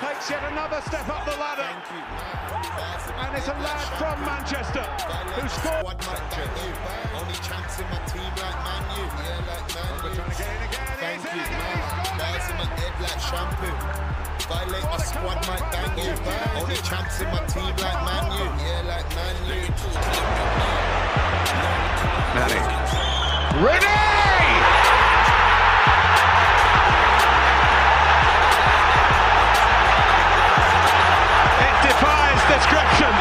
takes yet another step up the ladder. And it's a lad from Manchester who scored. Only chance in my team like Man U. Yeah, like Man U. Trying to get in again. Thank He's in you. again. He's scored in my head like shampoo. Violate my squad, comeback might bang from you. Only chance in my team like Man U. Yeah, like Man U. Ready! Description.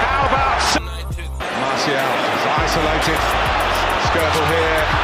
How about Martial is isolated. Skirtle here.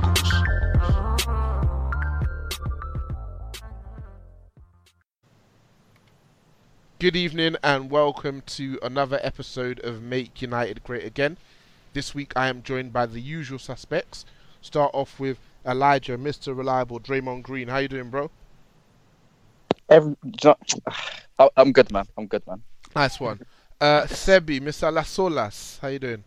Good evening and welcome to another episode of Make United Great Again. This week I am joined by the usual suspects. Start off with Elijah, Mr. Reliable, Draymond Green. How you doing, bro? Every, do you know- I- I'm good, man. I'm good, man. Nice one. Uh, Sebi, Mr. Lasolas. How you doing?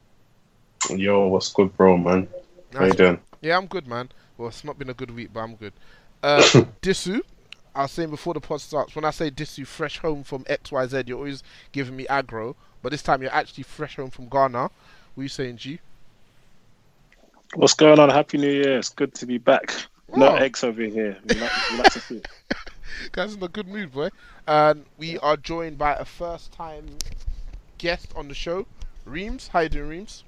Yo, what's good, bro, man? How you doing? Yeah, I'm good, man. Well, it's not been a good week, but I'm good. Uh, Disu, I was saying before the pod starts, when I say Disu, fresh home from XYZ, you're always giving me aggro, but this time you're actually fresh home from Ghana. What are you saying, G? What's going on? Happy New Year. It's good to be back. No Oh. eggs over here. We like, we like to see. Guys in a good mood, boy. And we are joined by a first time guest on the show, Reemz. How you doing, Reemz?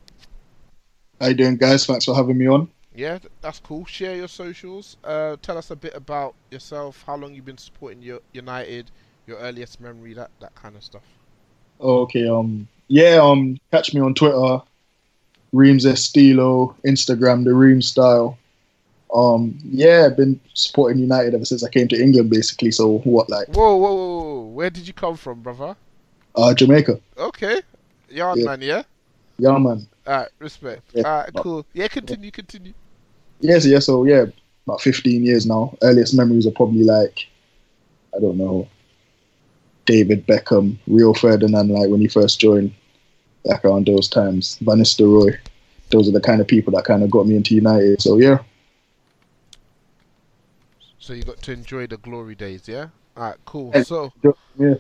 How you doing, guys? Thanks for having me on. Yeah, that's cool. Share your socials. Uh, tell us a bit about yourself, how long you've been supporting your United, your earliest memory, that, that kind of stuff. Okay, um, yeah, um, catch me on Twitter, Reemz Estilo, Instagram, the Ream Style. Um, yeah, been supporting United ever since I came to England, basically. So what, like, Whoa, whoa, whoa, whoa. Where did you come from, brother? uh, Jamaica? Okay. Yard Yeah. man, yeah? Yeah, man. Alright, respect. Yeah. Alright, cool. Yeah, continue, continue. Yes, yeah. So yeah, about 15 years now. Earliest memories are probably like, I don't know, David Beckham, Rio Ferdinand, like when he first joined, back around those times. Van Nistelrooy. Those are the kind of people that kind of got me into United. So yeah. So you got to enjoy the glory days, yeah? Alright, cool. So Yeah.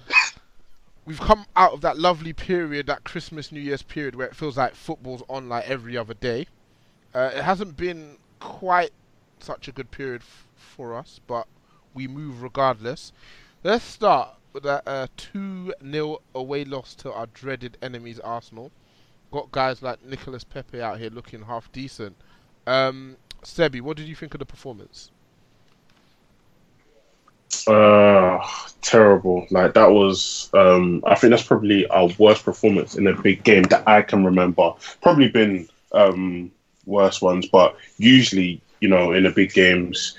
we've come out of that lovely period, that Christmas, New Year's period, where it feels like football's on like every other day. Uh, it hasn't been quite such a good period for us, but we move regardless. Let's start with that uh, 2 0 away loss to our dreaded enemies, Arsenal. Got guys like Nicolas Pepe out here looking half decent. Um, Sebi, what did you think of the performance? Uh, terrible. Like that was. Um, I think that's probably our worst performance in a big game that I can remember. Probably been um worse ones, but usually, you know, in the big games,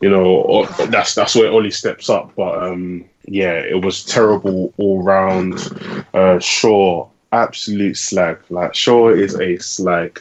you know, that's that's where Ollie steps up. But um, yeah, it was terrible all round. Uh, Shaw, absolute slag. Like Shaw is a slag.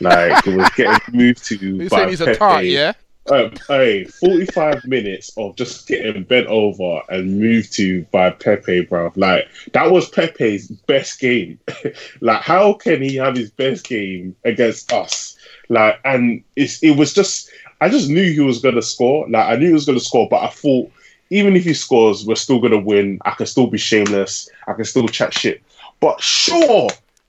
Like it was getting moved to You by saying he's a tart, yeah? Uh, hey, 45 minutes of just getting bent over and moved to by Pepe, bro. Like, that was Pepe's best game. like, how can he have his best game against us? Like, and it's, it was just, I just knew he was going to score. Like, I knew he was going to score, but I thought, even if he scores, we're still going to win. I can still be shameless. I can still chat shit. But sure,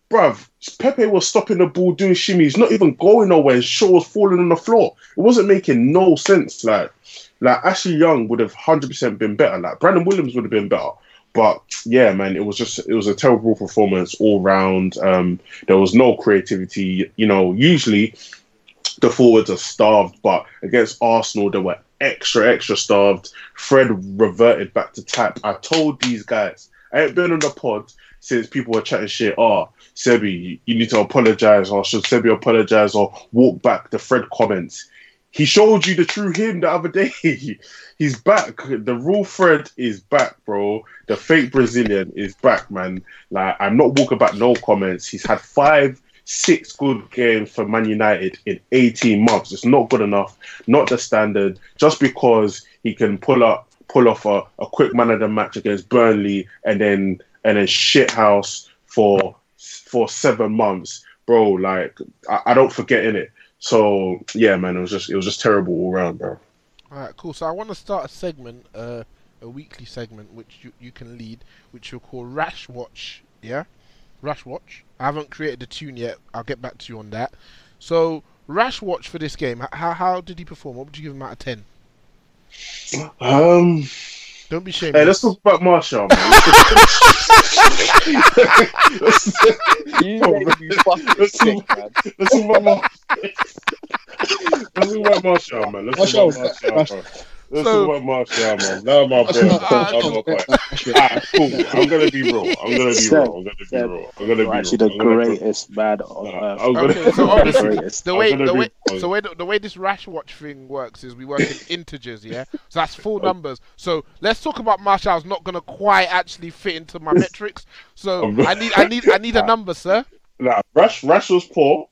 bruv, Pepe was stopping the ball, doing shimmies, not even going nowhere. Shaw was falling on the floor. It wasn't making no sense. Like, like Ashley Young would have hundred percent been better. Like Brandon Williams would have been better. But yeah, man, it was just it was a terrible performance all round. Um, there was no creativity. You know, usually the forwards are starved, but against Arsenal, they were extra, extra starved. Fred reverted back to tap. I told these guys, I ain't been on the pod since people were chatting shit. Oh, Sebi, you- need to apologize, or should Sebi apologize, or walk back the Fred comments. He showed you the true him the other day. He's back. The real Fred is back, bro. The fake Brazilian is back, man. Like I'm not walking back no comments. He's had five, six good games for Man United in 18 months. It's not good enough. Not the standard. Just because he can pull up, pull off a, a quick man of the match against Burnley and then and then shit house for for seven months, bro. Like I, I don't forget in it. So yeah, man, it was just it was just terrible all around, bro. All right, cool. So I want to start a segment, uh, a weekly segment, which you, you can lead, which you'll call Rash Watch. Yeah, Rash Watch. I haven't created the tune yet. I'll get back to you on that. So Rash Watch for this game. How how did he perform? What would you give him out of ten? Um, Don't be shameless. hey, let's talk about Martial, man. let's, You make me fucking sick, talk, man. let's talk about Martial. Man. Let's talk about Martial, man. Let's talk about Martial, bro. Let's So- talk about Martial, man. Now my boy. Ah, Now my boy. Ah, cool. I'm gonna be real. I'm gonna be Seb, real. I'm gonna be Seb, real. I'm gonna be You're real. actually the I'm gonna be- greatest man on Nah, earth. Okay, so obviously greatest. the way the way so way the, the way this rash watch thing works is we work in integers, yeah. So that's full numbers. So let's talk about Martial's not gonna quite actually fit into my metrics. So I need I need I need a number, sir. Nah, Rash Rash was poor,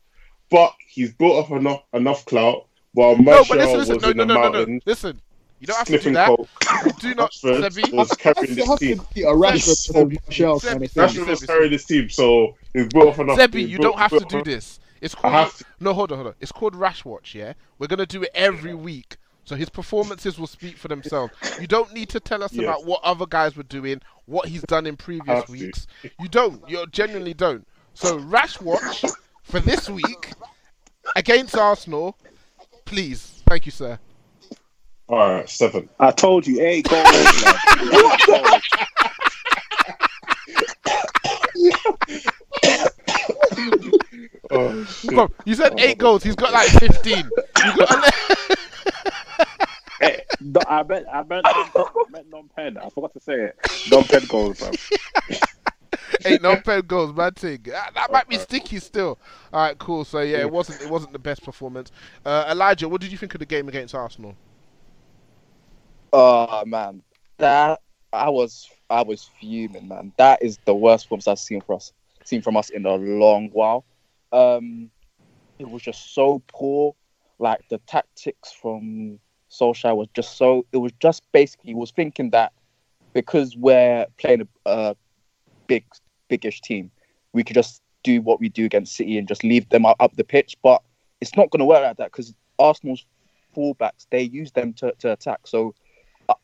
but he's built up enough enough clout. While No, Martial but listen, listen, was no, in no, the no, no, no. mountains, Listen, you don't have to do that. You do not, Rashford Sebi. was carrying this team. can Peter Rashford Sebi, or Martial Sebi, kind of Sebi, thing? Rashford was carrying this team, so he's built up enough. Sebi, you don't have to do this. It's called no, hold on, hold on. It's called Rash Watch. Yeah, we're gonna do it every week. So his performances will speak for themselves. You don't need to tell us Yes. about what other guys were doing, what he's done in previous Have to. weeks. You don't. You genuinely don't. So Rash Watch for this week against Arsenal, please. Thank you, sir. All right, seven. I told you, eight goals. man. Eight goals. Oh shit. You said eight goals. He's got like fifteen. You got Hey, no, I meant, I meant, I meant non-pen. I forgot to say it. Non-pen goals, bro. eight non-pen goals, man. Thing that, that might be sticky still. All right, cool. So yeah, it wasn't it wasn't the best performance. Uh, Elijah, what did you think of the game against Arsenal? Oh man, that I was I was fuming, man. That is the worst performance I've seen for us seen from us in a long while. Um, it was just so poor. Like the tactics from Solskjaer was just so. It was just basically was thinking that because we're playing a, a big biggish team, we could just do what we do against City and just leave them up, the pitch. But it's not going to work like that because Arsenal's fullbacks they use them to, to attack. So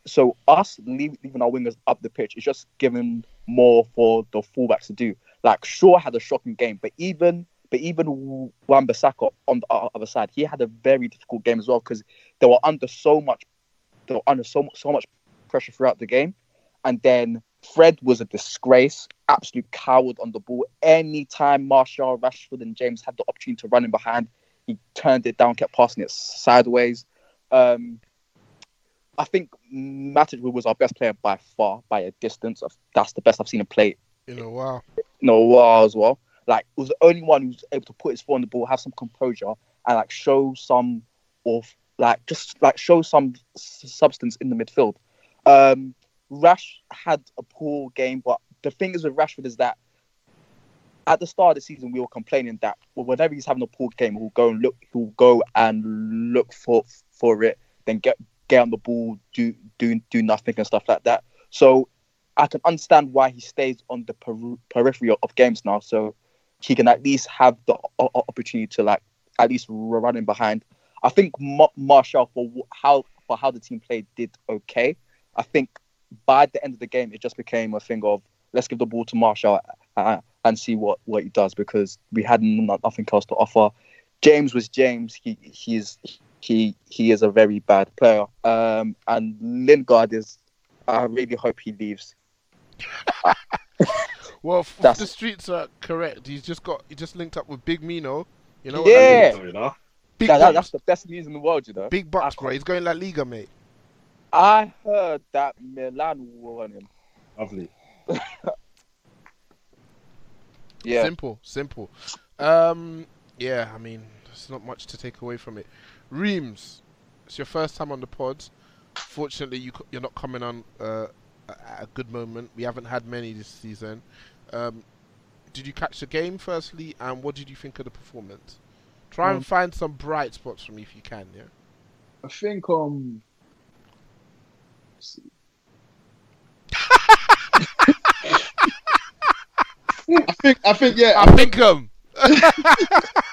so us leave, leaving our wingers up the pitch is just giving more for the fullbacks to do. Like Shaw had a shocking game, but even but even Wan-Bissaka on the other side, he had a very difficult game as well because they were under so much they were under so so much pressure throughout the game, and then Fred was a disgrace, absolute coward on the ball. Anytime Martial, Rashford, and James had the opportunity to run in behind, he turned it down, kept passing it sideways. Um, I think Matic was our best player by far, by a distance. Of that's the best I've seen him play In a while. in a while as well. Like was the only one who was able to put his foot on the ball, have some composure, and like show some of like just like show some substance in the midfield. Um, Rash had a poor game, but the thing is with Rashford is that at the start of the season we were complaining that well, whenever he's having a poor game, he'll go and look, he'll go and look for for it, then get get on the ball, do do do nothing and stuff like that. So I can understand why he stays on the peri- periphery of, games now, so he can at least have the o- opportunity to like at least run in behind. I think Ma- Martial for how for how the team played did okay. I think by the end of the game, it just became a thing of let's give the ball to Martial uh, and see what, what he does because we had nothing else to offer. James was James. He he's he he is a very bad player. Um, and Lingard is. I really hope he leaves. Well, if That's- the streets are correct. He's just got he just linked up with Big Mino. You know, Yeah. So, you know? big That- that- that's the best news in the world, you know. big bucks, bro. He's going La Liga, mate. I heard that Milan want him. Lovely. Yeah. Simple, simple. Um, yeah, I mean, there's not much to take away from it. Reemz, it's your first time on the pod. Fortunately, you, you're not coming on uh, at a good moment. We haven't had many this season. Um, did you catch the game firstly, and what did you think of the performance? Try Um, and find some bright spots for me if you can. Yeah. I think um. let's see. I think I think yeah. I think um.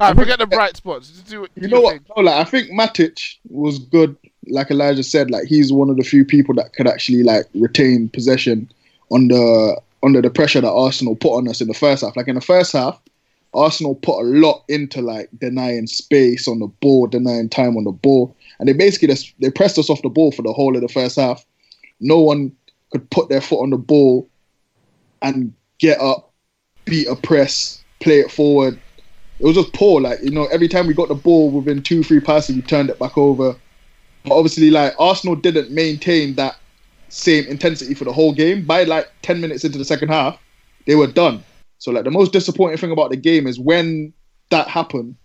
Alright, forget the bright spots. Just do, You know what? No, like I think Matic was good. Like Elijah said, like he's one of the few people that could actually like retain possession under under the pressure that Arsenal put on us in the first half. Like in the first half, Arsenal put a lot into like denying space on the ball, denying time on the ball, and they basically just they pressed us off the ball for the whole of the first half. No one could put their foot on the ball and get up, beat a press, play it forward. It was just poor. Like you know, every time we got the ball within two, three passes, we turned it back over. But obviously, like Arsenal didn't maintain that same intensity for the whole game. By like ten minutes into the second half, they were done. So like the most disappointing thing about the game is when that happened,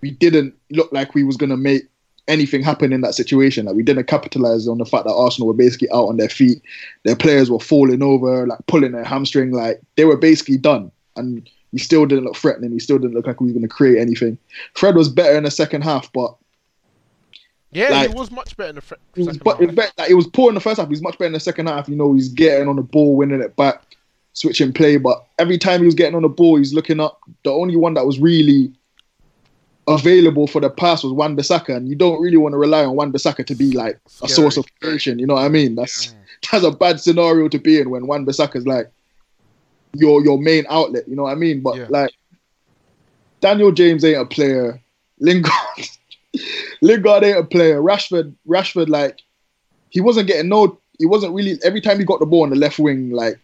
we didn't look like we was gonna make anything happen in that situation. Like we didn't capitalize on the fact that Arsenal were basically out on their feet. Their players were falling over, like pulling their hamstring. Like they were basically done. And we still didn't look threatening. He still didn't look like we were going to create anything. Fred was better in the second half, but Yeah, like- it was much better in the fre- it was, but it was, half. like, it was poor in the first half. He's much better in the second half. You know, he's getting on the ball, winning it back, switching play. But every time he was getting on the ball, he's looking up. The only one that was really available for the pass was Wan Bissaka, and you don't really want to rely on Wan Bissaka to be like a source of creation. You know what I mean? That's that's a bad scenario to be in when Wan Bissaka's like your your main outlet. You know what I mean? But Yeah. like Daniel James ain't a player. Lingard, Lingard ain't a player. Rashford, Rashford, like he wasn't getting no. He wasn't really. Every time he got the ball on the left wing, like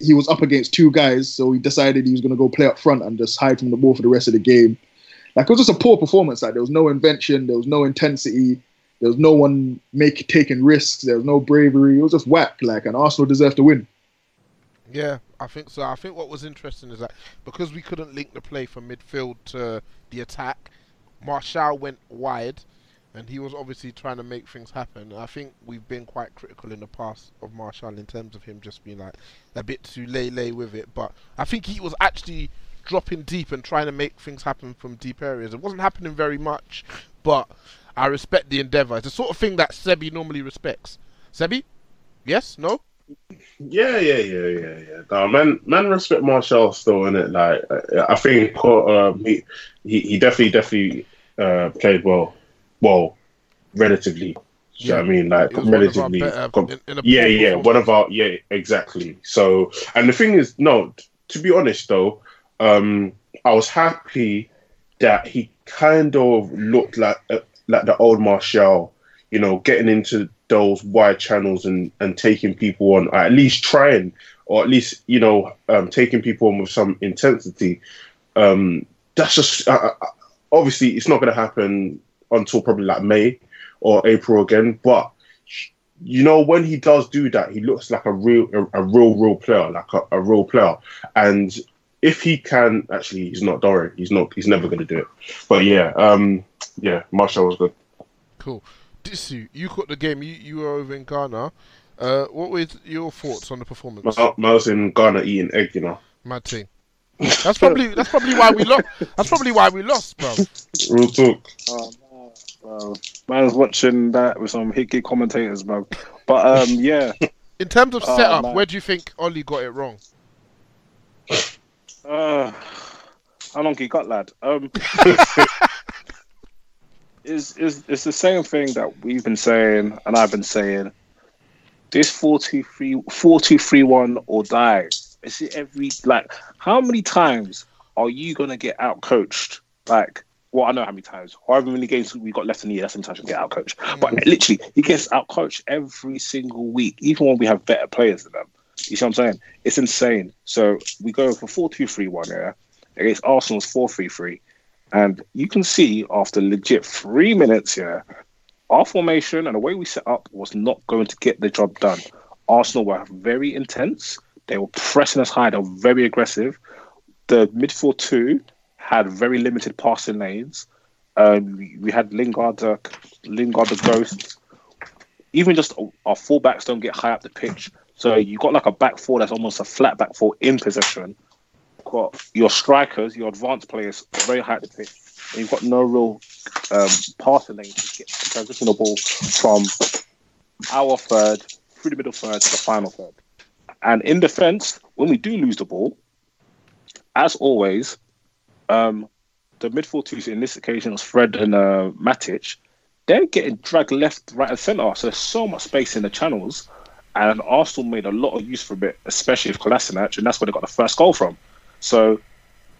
he was up against two guys, so he decided he was going to go play up front and just hide from the ball for the rest of the game. Like it was just a poor performance. Like there was no invention, there was no intensity, there was no one make taking risks, there was no bravery. It was just whack. Like and Arsenal deserved to win. Yeah, I think so. I think what was interesting is that because we couldn't link the play from midfield to the attack, Martial went wide, and he was obviously trying to make things happen. I think we've been quite critical in the past of Martial in terms of him just being like a bit too lay lay with it. But I think he was actually dropping deep and trying to make things happen from deep areas. It wasn't happening very much, but I respect the endeavour. It's the sort of thing that Sebi normally respects. Sebi, yes, no. Yeah, yeah, yeah, yeah, yeah. No, man, man, respect Martial still in it. Like, I think um, he, he, he definitely, definitely uh, played well, well, relatively. Do you know I mean? Like, It was one of our relatively. better- com- in- in yeah, yeah, one of our, yeah, exactly. So, and the thing is, no, to be honest though, um, I was happy that he kind of looked like uh, like the old Martial, you know, getting into those wide channels and and taking people on, at least trying, or at least you know, um, taking people on with some intensity. Um, that's just uh, uh, obviously it's not going to happen until probably like May or April again, but. You know when he does do that, he looks like a real, a, a real, real player, like a, a real player. And if he can, actually, he's not Dore. He's not. He's never going to do it. But yeah, um, yeah, Martial was good. Cool. Disu, you caught the game. You you were over in Ghana. Uh, what were your thoughts on the performance? I was in Ghana eating egg, you know. Mad thing. That's probably that's probably why we lost. That's probably why we lost, bro. Real talk. Oh, no, bro. Man's watching that with some hickey commentators, bro. But um, yeah. In terms of Oh, setup, man. where do you think Ollie got it wrong? Uh, how long he got, lad? Um, is is it's the same thing that we've been saying and I've been saying. This 4-2-3 4-2-3-1 or die. Is it every like how many times are you gonna get out coached? Like, well, I know how many times. However many games we got left in the year, that's how many times you get out coached. Mm. But literally, he gets out coached every single week, even when we have better players than them. You see what I'm saying? It's insane. So we go for 4 2 3 1 yeah, against Arsenal's 4 3 3. And you can see after legit three minutes, here, our formation and the way we set up was not going to get the job done. Arsenal were very intense. They were pressing us high. They were very aggressive. The midfield two had very limited passing lanes. Um, we, had Lingard, uh, Lingard the ghost. Even just our fullbacks don't get high up the pitch. So you got like a back four that's almost a flat back four in possession. Got your strikers, your advanced players very high the pitch. And you've got no real um, passing lane to get to transition the ball from our third through the middle third to the final third. And in defence, when we do lose the ball, as always, um, the midfield twos in this occasion was Fred and uh, Matic. They're getting dragged left, right, and centre. So there's so much space in the channels, and Arsenal made a lot of use from it, especially with Kolasinac, and that's where they got the first goal from. So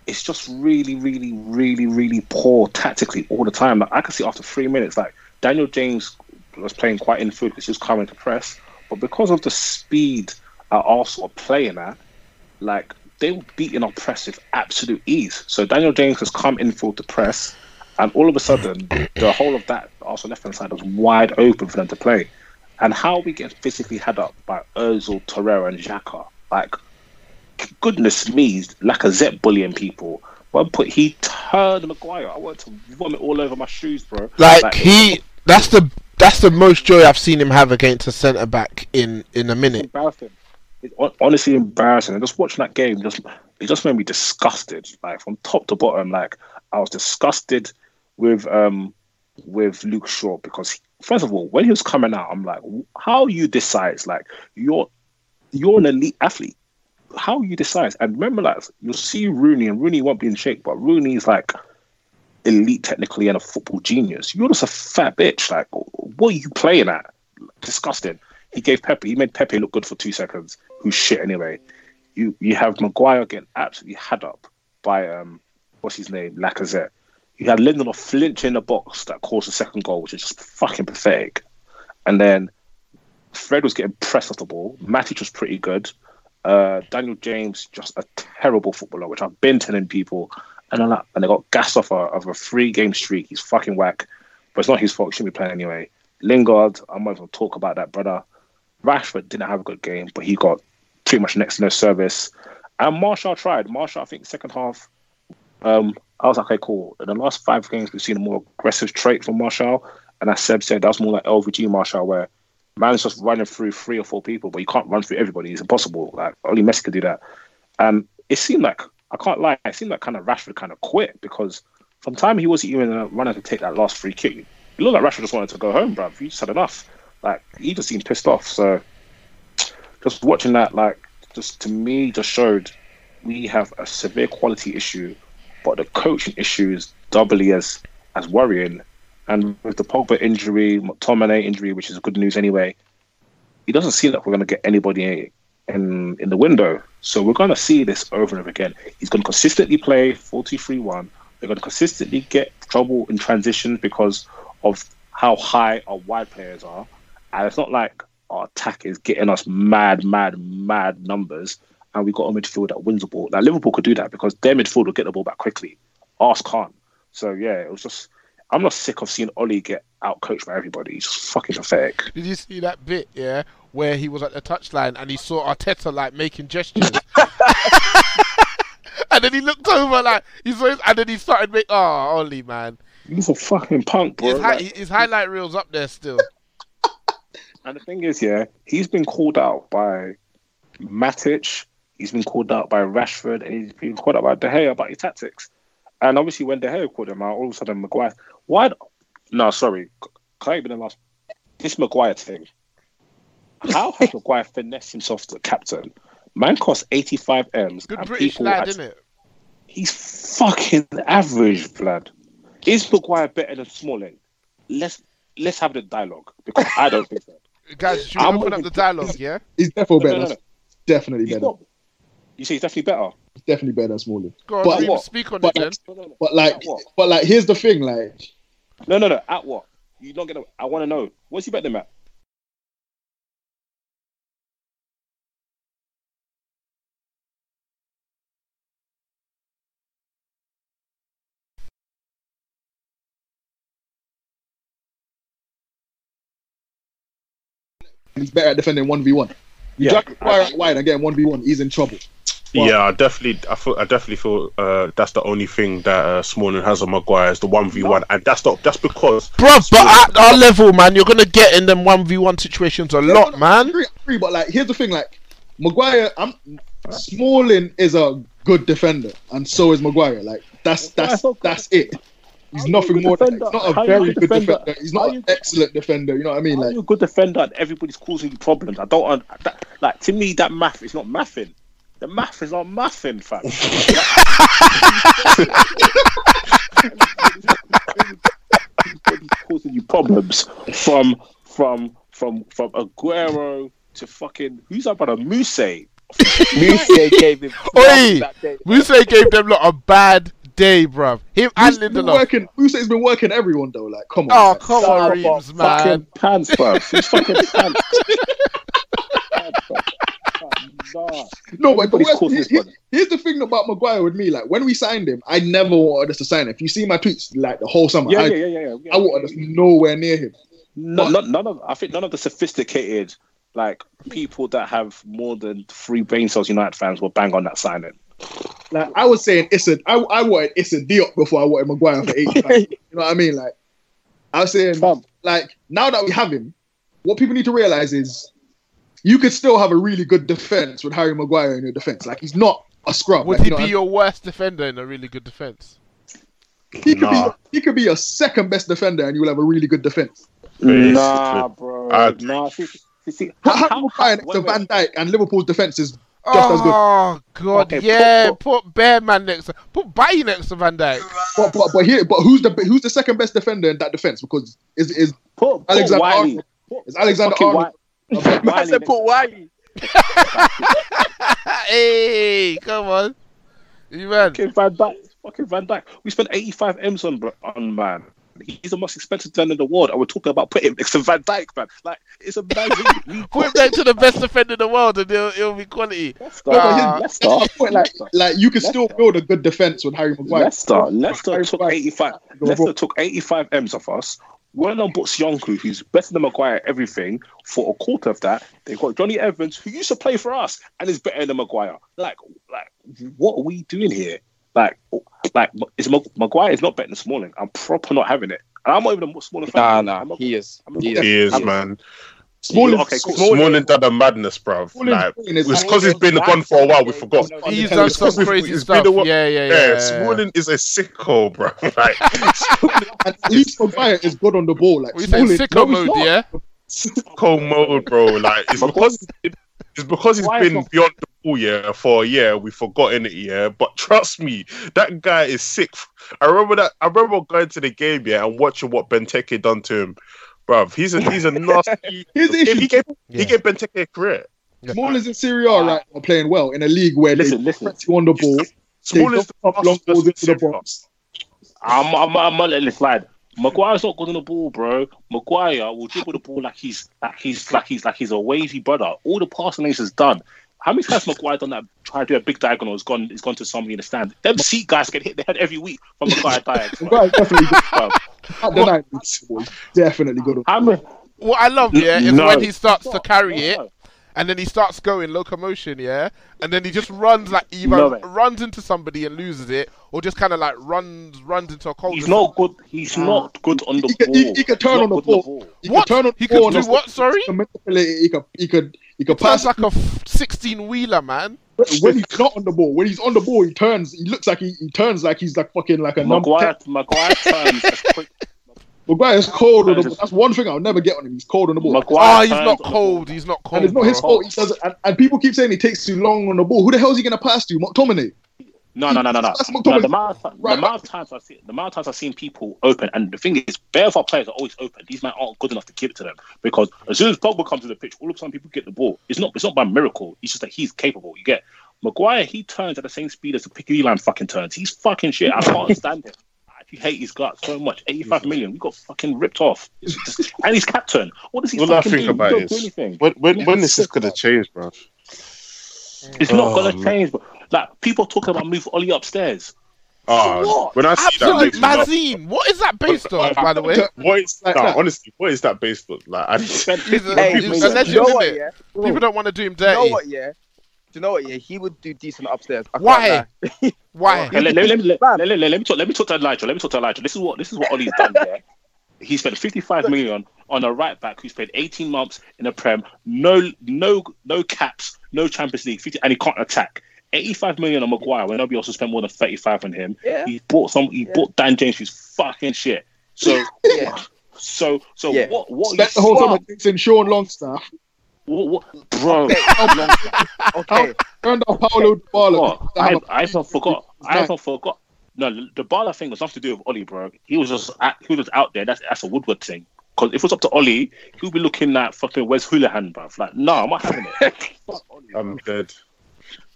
it's just really, really, really, really poor tactically all the time. Like I can see after three minutes, like Daniel James was playing quite in food because he was coming to press, but because of the speed at Arsenal are playing at, like they were beating our press with absolute ease. So Daniel James has come in full to press, and all of a sudden, the whole of that Arsenal left hand side was wide open for them to play. And how we get physically had up by Ozil, Torreira, and Xhaka, like goodness me, Lacazette bullying people. One put he turned Maguire. I wanted to vomit all over my shoes, bro. Like, he, that's the that's the most joy I've seen him have against a centre back in in a minute. It's embarrassing. It's honestly embarrassing. And just watching that game, just it just made me disgusted. Like from top to bottom, like I was disgusted with um with Luke Shaw because he- first of all, when he was coming out, I'm like, how you decide? Like you're you're an elite athlete. How you decide? And remember, like you'll see Rooney, and Rooney won't be in shape, but Rooney's like elite technically and a football genius. You're just a fat bitch. Like, what are you playing at? Disgusting. He gave Pepe. He made Pepe look good for two seconds. Who's shit anyway. You you have Maguire getting absolutely had up by um what's his name Lacazette. You had Lindelof flinch in the box that caused the second goal, which is just fucking pathetic. And then Fred was getting pressed off the ball. Matic was pretty good. Uh, Daniel James just a terrible footballer, which I've been telling people. And then, and they got gassed off of a three game streak. He's fucking whack, but it's not his fault. He shouldn't be playing anyway. Lingard, I might as well talk about that, brother. Rashford didn't have a good game, but he got pretty much next to no service. And Martial tried. Martial, I think, second half, um, I was like, okay, cool. In the last five games, we've seen a more aggressive trait from Martial. And as Seb said, that's more like LVG Martial, where man's just running through three or four people, but you can't run through everybody. It's impossible. Like only Messi could do that. And it seemed like I can't lie, it seemed like kind of Rashford kind of quit because from time he wasn't even running to take that last free kick. It looked like Rashford just wanted to go home, bruv. He just had enough. Like he just seemed pissed off. So just watching that, like, just to me, just showed we have a severe quality issue, but the coaching issue is doubly as as worrying. And with the Pogba injury, McTominay injury, which is good news anyway, it doesn't seem like we're going to get anybody in in the window. So we're going to see this over and over again. He's going to consistently play 40-3-1. We're going to consistently get trouble in transition because of how high our wide players are. And it's not like our attack is getting us mad, mad, mad numbers. And we got a midfield that wins the ball. Now Liverpool could do that because their midfield will get the ball back quickly. Ours can't. So yeah, it was just. I'm not sick of seeing Ollie get out coached by everybody. He's fucking pathetic. Did you see that bit, yeah, where he was at the touchline and he saw Arteta like making gestures? and then he looked over like he saw his, and then he started making Oh, Ollie, man, He's a fucking punk, bro. his, hi- Like, his highlight reels up there still. and the thing is, yeah, he's been called out by Matic. He's been called out by Rashford, and he's been called out by De Gea about his tactics. And obviously, when De Gea called him out, all of a sudden Maguire. Why? No, sorry, can I even the last? This Maguire thing. How has Maguire finessed himself to the captain? Man costs 85 M's. Good and British lad, act- isn't it? He's fucking average, blood. Is Maguire better than Smalling? Let's let's have the dialogue because I don't think so. Guys, should we I'm open up the dialogue? Yeah. He's definitely No, better. no, no, no. Definitely He's better. not. You say he's definitely better. He's definitely better than Smalling. Go on, But what? speak on But it then. like, No, no, no. but like, but like, here's the thing, like, No, no, no. At what? You don't get. A, I want to know. What's he better than Matt? he's better at defending one v one. You Yeah. drag Maguire out wide and get one v one, he's in trouble. Yeah, I definitely, I feel, I definitely feel uh, that's the only thing that uh, Smalling has on Maguire is the one v one, and that's not that's because Bruv, but at our level, man, you're gonna get in them one v one situations a lot, I man. agree, I agree, but like, here's the thing, like, Maguire, I'm Smalling is a good defender, and so is Maguire. Like, that's that's that's it. He's How nothing good more. Than, defender? he's not a How very good good defender? defender. He's How not you an excellent defender. You know what I mean? How Like, you're a good defender and everybody's causing you problems? I don't. un- That, like to me, that math is not mathing. The math is not mathing, fam. Everybody's causing you problems from from from from Aguero to fucking who's that brother Muse. Muse gave him Oi, that. Muse gave them lot a bad day, bruv. Him and he's been Lindelof. working. Musa's been working everyone though. Like, come on. Oh, like, come on, of a Reeves, fucking man. pants, bro. He's fucking pants. Pants, bruv. Nah. No, but the worst, here- here- here's the thing about Maguire with me. Like when we signed him, I never wanted us to sign him. If you see my tweets, like the whole summer, Yeah, I, yeah, yeah, yeah, yeah. I wanted us nowhere near him. No, not, none of. I think none of the sophisticated, like people that have more than three brain cells, United fans will bang on that signing. Like I was saying, it's I, I wanted Issa Diop before I wanted Maguire for eight. you know what I mean? Like I was saying, like now that we have him, what people need to realize is you could still have a really good defense with Harry Maguire in your defense. Like he's not a scrub. Would like, he you know be what your worst defender in a really good defense? He could Nah. be. He could be your second best defender, and you will have a really good defense. Nah, bro. I- nah, see, see, see, How, how, how, how, Maguire next to wait, wait. Van Dijk and Liverpool's defense is just as good. Oh god, Okay, yeah. put- Put, Bear Man next. to Put Bailly next to Van Dijk. But, but, but here, but who's the who's the second best defender in that defense? Because is is Put, put Alexander Wiley. Arnold. is Alexander Arnold? Wi- I Wiley said put Wiley. hey, come on, you man. Fucking Van Dijk. Fucking Van Dijk. We spent 85 M's on on man. He's the most expensive defender in the world, I we're talking about putting him next to Van Dijk, man. Like it's amazing. We Put him next to the best defender in the world, and it'll, it'll be quality. Leicester, Ah. Leicester, That's the point, like, Leicester, like you could still build a good defense with Harry Maguire. Leicester, Leicester Harry took Maguire. 85. Leicester took 85 M's off us. Went on books Yonku, who's better than Maguire, at everything for a quarter of that. They got Jonny Evans, who used to play for us, and is better than Maguire. Like, like, what are we doing here? Like, like, is Mag- Maguire is not better than Smalling. I'm proper not having it. And I'm not even a Smalling fan. Nah, nah, I'm not- he is. I'm not- He is. He is, I'm- man. Smalling, Okay, cool. Smalling done a madness, bruv. Like, it's because he's been gone for a while. We forgot. He's It's done It's some 'cause we've- crazy it's been stuff. a while- Yeah, yeah, yeah. Yeah, yeah. Smalling is a sicko, bro. Like, at least Maguire is good on the ball. Like What you saying, Smalling, sicko no, mode, yeah? sicko mode, bro. Like, it's because it's because he's Why is been not- beyond the ball, yeah, for a year. We've forgotten it, yeah. But trust me, that guy is sick. I remember that. I remember going to the game, yeah, and watching what Benteke done to him, bruv. He's a he's a nasty. Here's the he, gave Yeah. he gave Benteke a career. Smalling's in Serie A right now playing well in a league where Listen, they listen. press you on the ball. They Smalling's dump up long balls into the box. I'm, I'm, I'm not letting it slide. Maguire's not good on the ball, bro. Maguire will dribble the ball like he's like he's like he's like he's a wavy brother. All the passing lanes is done. How many times Maguire done that? Try to do a big diagonal. It's gone. It's gone to somebody in the stand. Them seat guys get hit the head every week from Maguire diagonal. Maguire's definitely good. Bro. At the night, he's definitely good. on- How many? What I love, yeah, is No. when he starts to carry it, and then he starts going locomotion, yeah, and then he just runs like either runs into somebody and loses it, or just kind of like runs runs into a cold. He's not good. He's not good on the He could, ball. he, he could turn He's on not the good ball. He What? could turn on He the could ball. do what, sorry? He could. He could, he could, Pass pass. like a sixteen wheeler, man. when he's not on the ball, when he's on the ball, he turns. He looks like he, he turns like he's like fucking like a number. Maguire, Maguire turns as quick. Maguire's cold on the ball. That's one thing I'll never get on him. He's cold on the ball. Maguire Oh, he's not on the ball. cold. He's not cold. and it's not his fault. He does it. And, and people keep saying he takes too long on the ball. Who the hell is he going to pass to? McTominay. No, no, no, no, no. That's no McTominay. the, amount of, the amount of times I've seen, the amount of times I've seen people open, and the thing is, bare of our players are always open. These men aren't good enough to give it to them because as soon as Pogba comes to the pitch, all of a sudden people get the ball. It's not, it's not by miracle. It's just that he's capable. You get Maguire. He turns at the same speed as the Piccadilly line fucking turns. He's fucking shit. I can't stand him. I actually hate his guts so much. Eighty-five million. We got fucking ripped off. Just- and he's captain. What does he All I think do? about he don't is do anything. when when, when is this gonna change, bro? It's not Oh, gonna change. But like people talking about move Ollie upstairs. Oh, What? when I see that, Absolute makes me laugh. Mazine. What is that based on, by the way? What is Like nah, that. honestly? What is that based on? Like, I Spent He's a, Hey, he's a legend, you know isn't what, it? yeah? People don't want to do him You know what, yeah? Do you know what, yeah? He would do decent upstairs. I Why? Why? Let, me talk. Let me talk to Elijah. Let me talk to Elijah. This is what this is what Ollie's done. Yeah, he spent fifty-five million on a right back who's played eighteen months in a Prem, no no no caps, no Champions League, 50, and he can't attack. Eighty-five million on Maguire when nobody else has spent more than thirty-five on him. Yeah. He bought some. He Yeah. bought Dan James, who's fucking shit. So Yeah. so so Yeah. what what Spent you the whole time what, against Sean Longstaff. What, what bro? Okay. Turned down Paulo Dybala. What? to I, have a- I even forgot. I Right. even forgot. No, the Bala thing was nothing to do with Ollie, bro. He was just he was just out there. That's that's a Woodward thing. Because if it was up to Ollie, he would be looking at fucking Wes Hoolahan, bro. Like, no, I'm not having it. Fuck Ollie. I'm dead.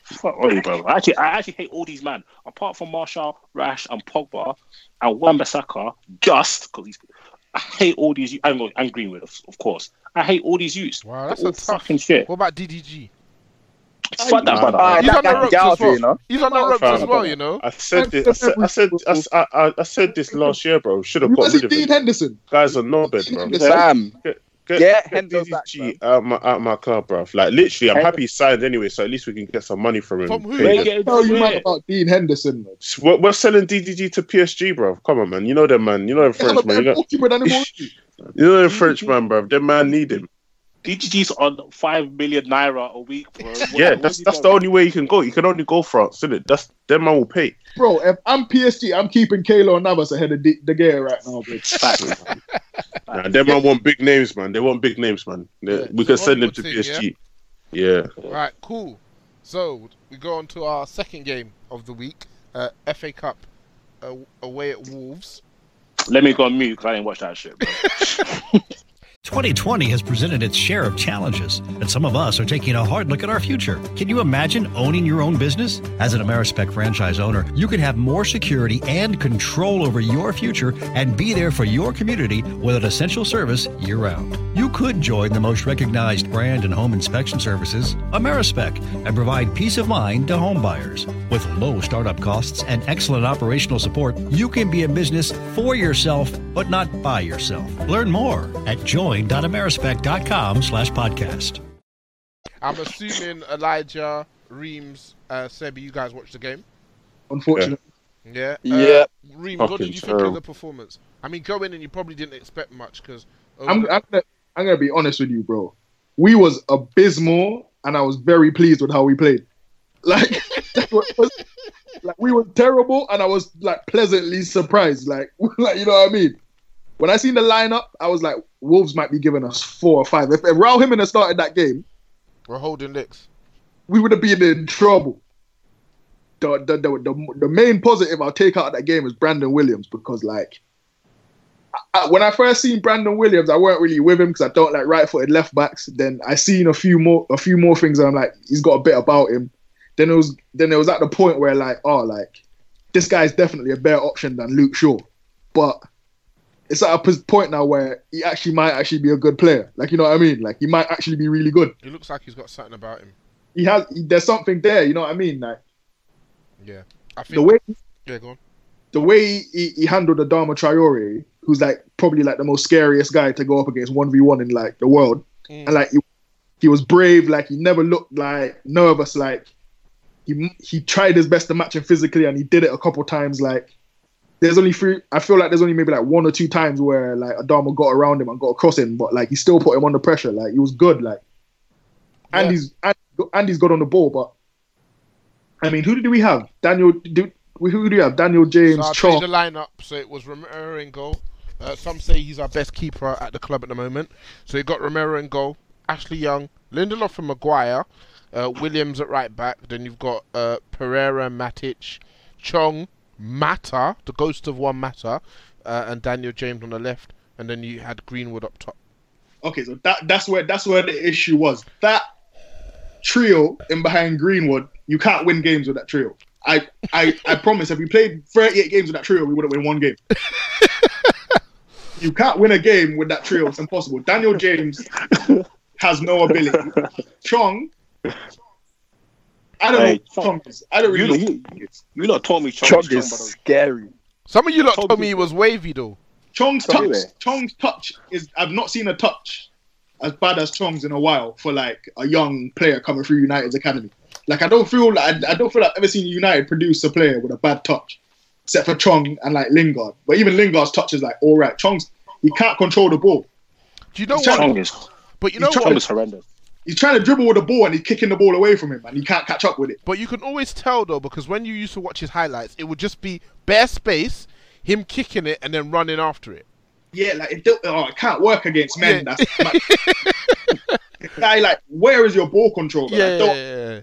Fuck Ollie, bro. I actually, I actually hate all these men. Apart from Martial, Rash, and Pogba, and Wan-Bissaka, just because he's. I hate all these. I'm and Greenwood, of, of course. I hate all these youths. Wow, that's all a tough. fucking shit. What about DDG? Fuck that, brother. He's on the ropes as well. you know? He's on the ropes as well, you know. I said this. I said. I said. I, s- I- I- I said this last year, bro. Should have got want rid of Dean him. Henderson? Guys are no bed, bro. Henderson. Fam. Get, Get get Hendo back, DDG out my out my club, bro. Like literally, I'm Hendo- happy he signed anyway, so at least we can get some money from him. From who? Pay Where him. you getting Tell you this man about Dean Henderson. Man. We're, we're selling DDG to PSG, bro. Come on, man. You know them, man. You know them They French, man. You better know, goalkeeper than him already. you know them French, man, bro. Them man need him. DDG's on five million naira a week, bro. What- Yeah, what that's that's the only way you can go. You can only go France, isn't it? That's them man will pay. Bro, if I'm PSG, I'm keeping Keylor Navas ahead of De, De Gea right now, bro. Facts. Nah, them man want big names, man. They want big names, man. They- Yeah, we it's can a send them to Hollywood thing, PSG. Yeah. Right, cool. So we go on to our second game of the week, uh, FA Cup uh, away at Wolves. Let me go on mute because I didn't watch that shit, bro. 2020 has presented its share of challenges, and some of us are taking a hard look at our future. Can you imagine owning your own business? As an Amerispec franchise owner, you can have more security and control over your future and be there for your community with an essential service year round. You could join the most recognized brand in home inspection services, Amerispec, and provide peace of mind to home buyers. With low startup costs and excellent operational support, you can be a business for yourself, but not by yourself. Learn more at join.amerispec.com slash podcast. I'm assuming Elijah, Reemz, uh, Sebi, you guys watched the game. Unfortunately, Yeah. Uh, Yeah. Reemz, what did you think of the performance? I mean, go in and you probably didn't expect much because. I'm, I'm, gonna, I'm gonna be honest with you, bro. We was abysmal, and I was very pleased with how we played. Like, was- like we were terrible, and I was like pleasantly surprised. Like, like you know what I mean? When I seen the lineup, I was like, Wolves might be giving us four or five. If, if Raul Jimenez started that game, We're holding licks. we would have been in trouble. The, the, the, the, the main positive I'll take out of that game is Brandon Williams because, like, I, when I first seen Brandon Williams, I weren't really with him because I don't like right-footed left backs. Then I seen a few more, a few more things, and I'm like, he's got a bit about him. Then it was, then it was at the point where like, oh, like, this guy's definitely a better option than Luke Shaw, but it's at a point now where he actually might actually be a good player. Like, you know what I mean? Like, he might actually be really good. He looks like he's got something about him. He has, he, there's something there. You know what I mean? Like. Yeah. I think. the way Yeah, go on. the way he, he handled Adama Traore, who's like probably like the most scariest guy to go up against one v one in like the world, Mm. and like he, he was brave. Like he never looked like nervous. Like he he tried his best to match him physically, and he did it a couple times. Like there's only three. I feel like there's only maybe like one or two times where like Adama got around him and got across him, but like he still put him under pressure. Like he was good. Like Andy's Andy's good on the ball, but I mean, who do we have? Daniel. Do, who do we have? Daniel James. So I the lineup, so it was Romero in goal. Uh, some say he's our best keeper at the club at the moment. So you got Romero in goal, Ashley Young, Lindelof and Maguire, uh, Williams at right back. Then you've got uh, Pereira, Matic, Chong, Mata, the ghost of one Mata, uh, and Daniel James on the left. And then you had Greenwood up top. Okay, so that that's where that's where the issue was. That trio in behind Greenwood, you can't win games with that trio. I I, I promise, if we played 38 games with that trio, we wouldn't win one game. you can't win a game with that trio. It's impossible. Daniel James has no ability. Chong, I don't Hey, know. who Chong is. I don't really. you, you, you lot told me Chong, Chong is Chong, is but scary. Some of you lot Chong told me is- he was wavy though. Chong's Chong touch. anyway. Chong's touch is. I've not seen a touch as bad as Chong's in a while for like a young player coming through United's academy. Like I don't feel like I, I don't feel like I've ever seen United produce a player with a bad touch, except for Chong and like Lingard. But even Lingard's touch is like all right. Chong's he can't control the ball. Do you know He's what? Chong is, But you know he's what? Chong is horrendous. He's trying to dribble with the ball and he's kicking the ball away from him and he can't catch up with it. But you can always tell though, because when you used to watch his highlights, it would just be bare space, him kicking it and then running after it. Yeah, like it, don't, oh, it can't work against men. Yeah. That's guy like where is your ball control? I Yeah, don't- yeah, yeah.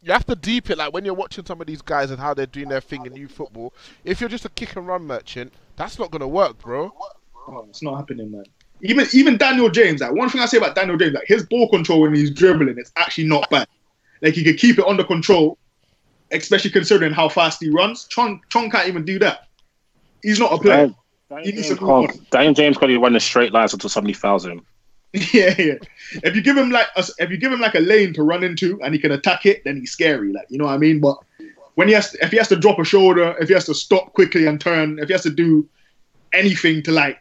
You have to deep it like when you're watching some of these guys and how they're doing their thing in new football. If you're just a kick and run merchant, that's not gonna work, bro. Oh, it's not happening, man. Even even Daniel James, like one thing I say about Daniel James, like his ball control when he's dribbling, it's actually not bad. Like he can keep it under control, especially considering how fast he runs. Chong Chong can't even do that. He's not a player. Daniel, He needs James can't, Daniel James can't even run the straight lines until somebody fouls him. yeah, yeah. If you give him like a, if you give him like a lane to run into and he can attack it, then he's scary. Like you know what I mean. But when he has, to, if he has to drop a shoulder, if he has to stop quickly and turn, if he has to do anything to like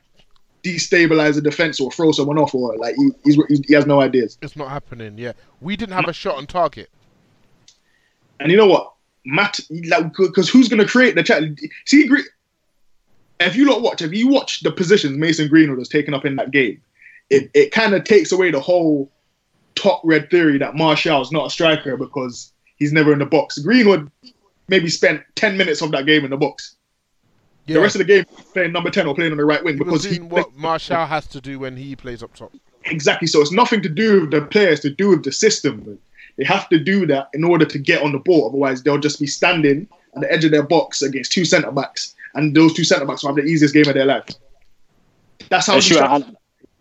destabilize the defense or throw someone off, or like he, he has no ideas. It's not happening. Yeah, we didn't have a shot on target. And you know what, Matt, like because who's gonna create the chat? See, if you lot watch, if you watch the positions Mason Greenwood has taken up in that game, it, it kind of takes away the whole top red theory that Martial is not a striker because he's never in the box. Greenwood maybe spent ten minutes of that game in the box. Yeah, The rest of the game playing number ten or playing on the right wing he was because he what Martial has to do when he plays up top. Exactly. So it's nothing to do with the players, to do with the system. They have to do that in order to get on the ball. Otherwise, they'll just be standing at the edge of their box against two centre backs, and those two centre backs will have the easiest game of their life. That's how. And these sure, and,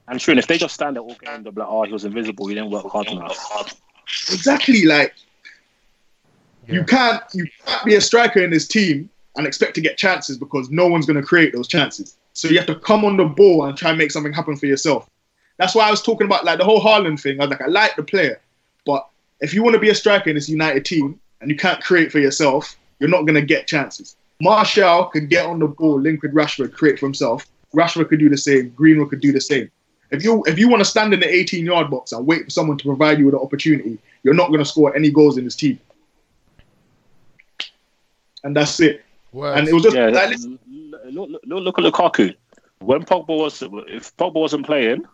and sure, and if they just stand there all game, they'll be like, oh, he was invisible, he didn't work hard enough. exactly like Yeah. you can't you can't be a striker in this team and expect to get chances because no one's going to create those chances. So you have to come on the ball and try and make something happen for yourself. That's why I was talking about like the whole Haaland thing. I was like, I like the player, but if you want to be a striker in this United team and you can't create for yourself, you're not going to get chances. Martial could get on the ball, link with Rashford, create for himself. Rashford could do the same. Greenwood could do the same. If you if you want to stand in the 18 yard box and wait for someone to provide you with an opportunity, you're not going to score any goals in this team. And that's it. Words. And it was just Yeah, like, look, look, look, look at Lukaku. When Pogba was, if Pogba wasn't playing,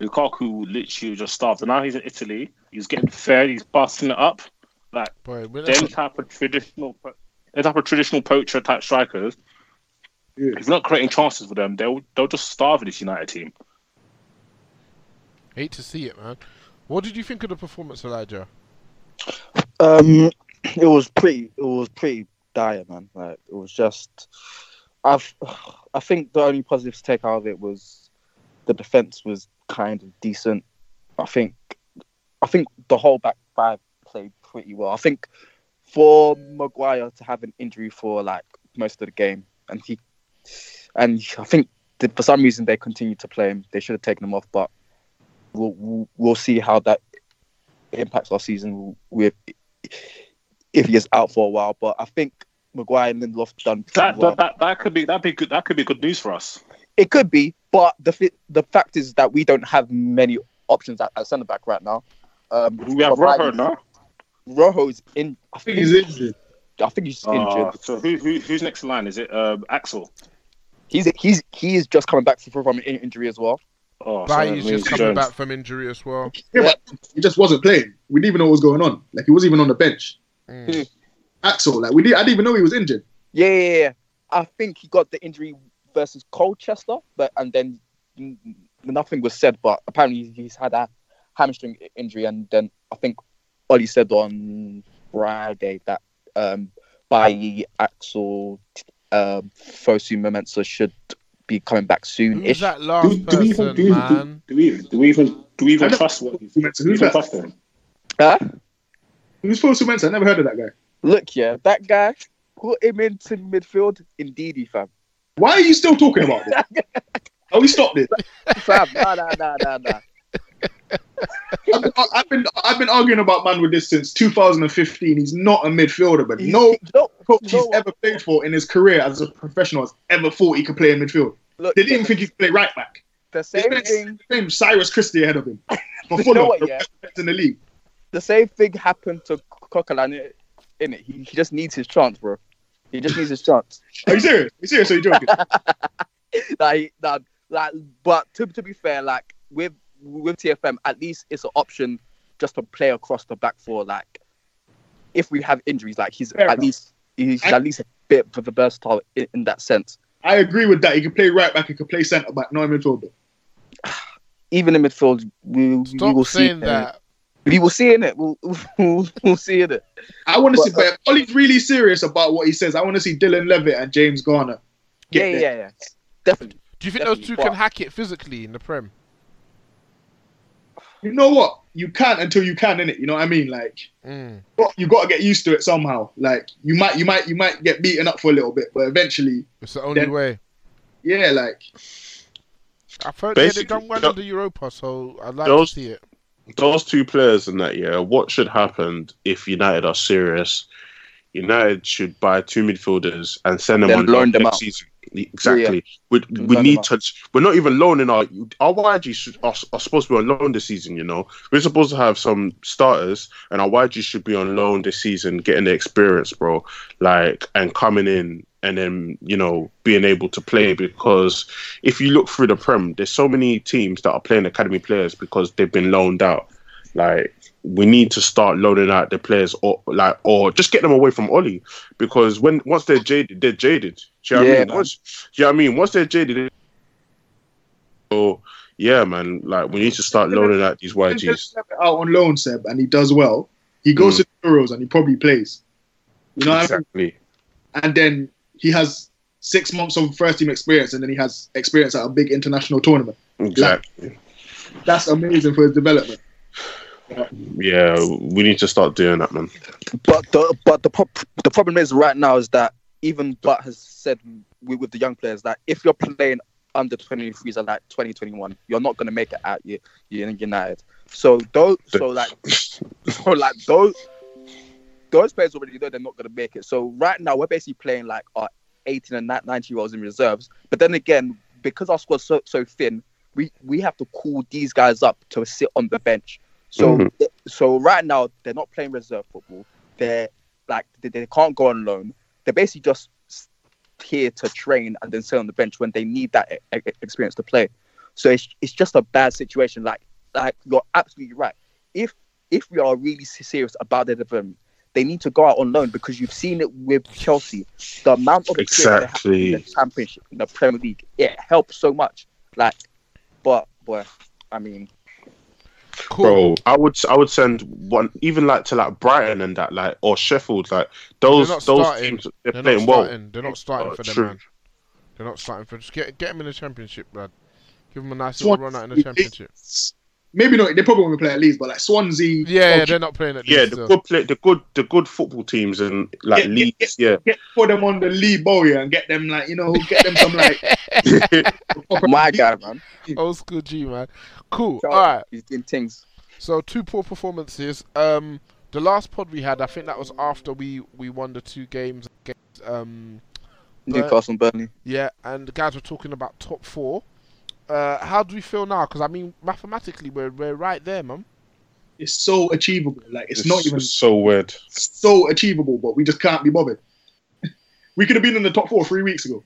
Lukaku literally just starved. And now he's in Italy. He's getting fed. He's busting it up. Like Boy, we're them not- type of traditional, them type of traditional poacher type strikers. Yeah. If not creating chances for them, they'll they'll just starve this United team. hate to see it, man. What did you think of the performance, Elijah? Um, it was pretty. It was pretty dire, man. Like it was just. I've. I think the only positive to take out of it was the defense was kind of decent. I think. I think the whole back five played pretty well. I think for Maguire to have an injury for like most of the game, and he, and I think for some reason they continued to play him. They should have taken him off, but we'll we'll, we'll see how that impacts our season with if he is out for a while. But I think Maguire and Lindelof done That, well. that, that that could be that be good. That could be good news for us. It could be, but the fi- the fact is that we don't have many options at, at centre back right now. Um, We have Rojo now. Rojo's in. I I think he's injured. I think he's Uh, injured. so who, who who's next in line? Is it uh, Axel? He's he's he is just coming back from an injury as well. Oh, so Bailly's that just coming Jones. back from injury as well. Yeah, but he just wasn't playing. We didn't even know what was going on. Like he wasn't even on the bench. Mm. Axel, like we did, I didn't even know he was injured. Yeah, yeah, yeah. I think he got the injury versus Colchester, but and then nothing was said. But apparently he's had a hamstring injury, and then I think Ollie said on Friday that um, by Axel um, Fosu Momensa should be coming back soon. Who's that last Do, do we even person, do, do, man? do we do we even do we even don't- trust what he's, Who's do we that? trust him? Huh? Who's to mention? I never heard of that guy. Look, yeah, that guy put him into midfield. Indeedy, fam. Why are you still talking about this? Are we stop this? Fam, nah, nah, nah, nah, nah. I've been, I've been I've been arguing about man with this since 2015. He's not a midfielder, but no know- coach know he's ever played for in his career as a professional has ever thought he could play in midfield. Look, They didn't even think he could play right back. the same thing. same Cyrus Christie ahead of him. For You know what, yeah? in the league. The same thing happened to Coquelin in it. He, he just needs his chance, bro. He just needs his chance. Are you serious? Are you serious? Are you joking? like, like, like, but to, to be fair, like with with TFM, at least it's an option just to play across the back four. Like, if we have injuries, like he's Fair at enough. least he's I- at least a bit of a versatile in, in that sense. I agree with that. He can play right back. He can play centre back. No midfielder. Even in midfield, we, we Stop will see. that. We will see in it. We'll, we'll, we'll see in it. I want to see. But, uh, Ollie's really serious about what he says. I want to see Dylan Levitt and James Garner. Yeah, get yeah, there. yeah, definitely. Do you think those Definitely, two can hack it physically in the Prem? You know what? You can't until you can, innit? You know what I mean? Like, Mm. but you got to get used to it somehow. Like, you might, you might, you might get beaten up for a little bit, but eventually, It's the only Then- way. yeah, like, I've heard they had Basically, it done well tho- in the Europa, so I'd like those- to see it. Those two players in that year, what should happen if United are serious? United should buy two midfielders and send them Then on loan them next out. season. Exactly. We, we need to. We're not even loaning our our YG should, are, are supposed to be on loan this season. You know, we're supposed to have some starters, and our YG should be on loan this season, getting the experience, bro. Like and coming in and then you know being able to play because if you look through the prem, there's so many teams that are playing academy players because they've been loaned out. Like we need to start loaning out the players, or like, or just get them away from Ollie because when once they're jaded, they're jaded. Do you know what I Yeah, mean? Once, do you know what I mean? Once they're jaded, so yeah, man. Like we need to start loaning out these YGs. Levitt out on loan, Seb, and he does well. He goes Mm. to the Euros and he probably plays. You know what I mean? Exactly. And then he has six months of first team experience, and then he has experience at a big international tournament. Exactly. That's amazing for his development. Yeah, we need to start doing that, man. But the but the pro- the problem is right now is that even Butt has said with, with the young players that if you're playing under 23s and like 2021, you're not gonna make it out. You you're in United. So those so like so like those those players already know they're not gonna make it. So right now we're basically playing like our 18 and 19 year olds in reserves. But then again, because our squad's so so thin, we we have to call these guys up to sit on the bench. So Mhm. so right now they're not playing reserve football. They're like they, they can't go on loan. They're basically just here to train and then sit on the bench when they need that e- experience to play. So it's it's just a bad situation. Like like you're absolutely right. If if we are really serious about their development, they need to go out on loan because you've seen it with Chelsea. The amount of experience they have in Exactly. the Championship, in the Premier League, it helps so much. Like, but boy, I mean, Cool. Bro, I would I would send one even like to like Brighton and that like or Sheffield like those those starting. teams they're, They're playing not well. starting. They're not starting Oh, for them, true. man. They're not starting for. Just get get them in the championship, lad. Give them a nice little run out in the championship. Maybe not. They probably won't play at Leeds, but like Swansea. Yeah, okay, they're not playing at Yeah, least. the so. good play, the good the good football teams and like Get- get- Leeds. Yeah, get put them on the Lee Bowyer and get them like you know get them some like my guy, man, Old school G, man. Cool. Shout All out. right. he's doing things. So two poor performances. Um, the last pod we had, I think that was after we we won the two games against um But- Newcastle, and Burnley. yeah, and the guys were talking about top four. Uh, how do we feel now? Because I mean, mathematically, we're we're right there, man. it's so achievable. Like it's, not even so weird. so achievable, but we just can't be bothered. we could have been in the top four three weeks ago.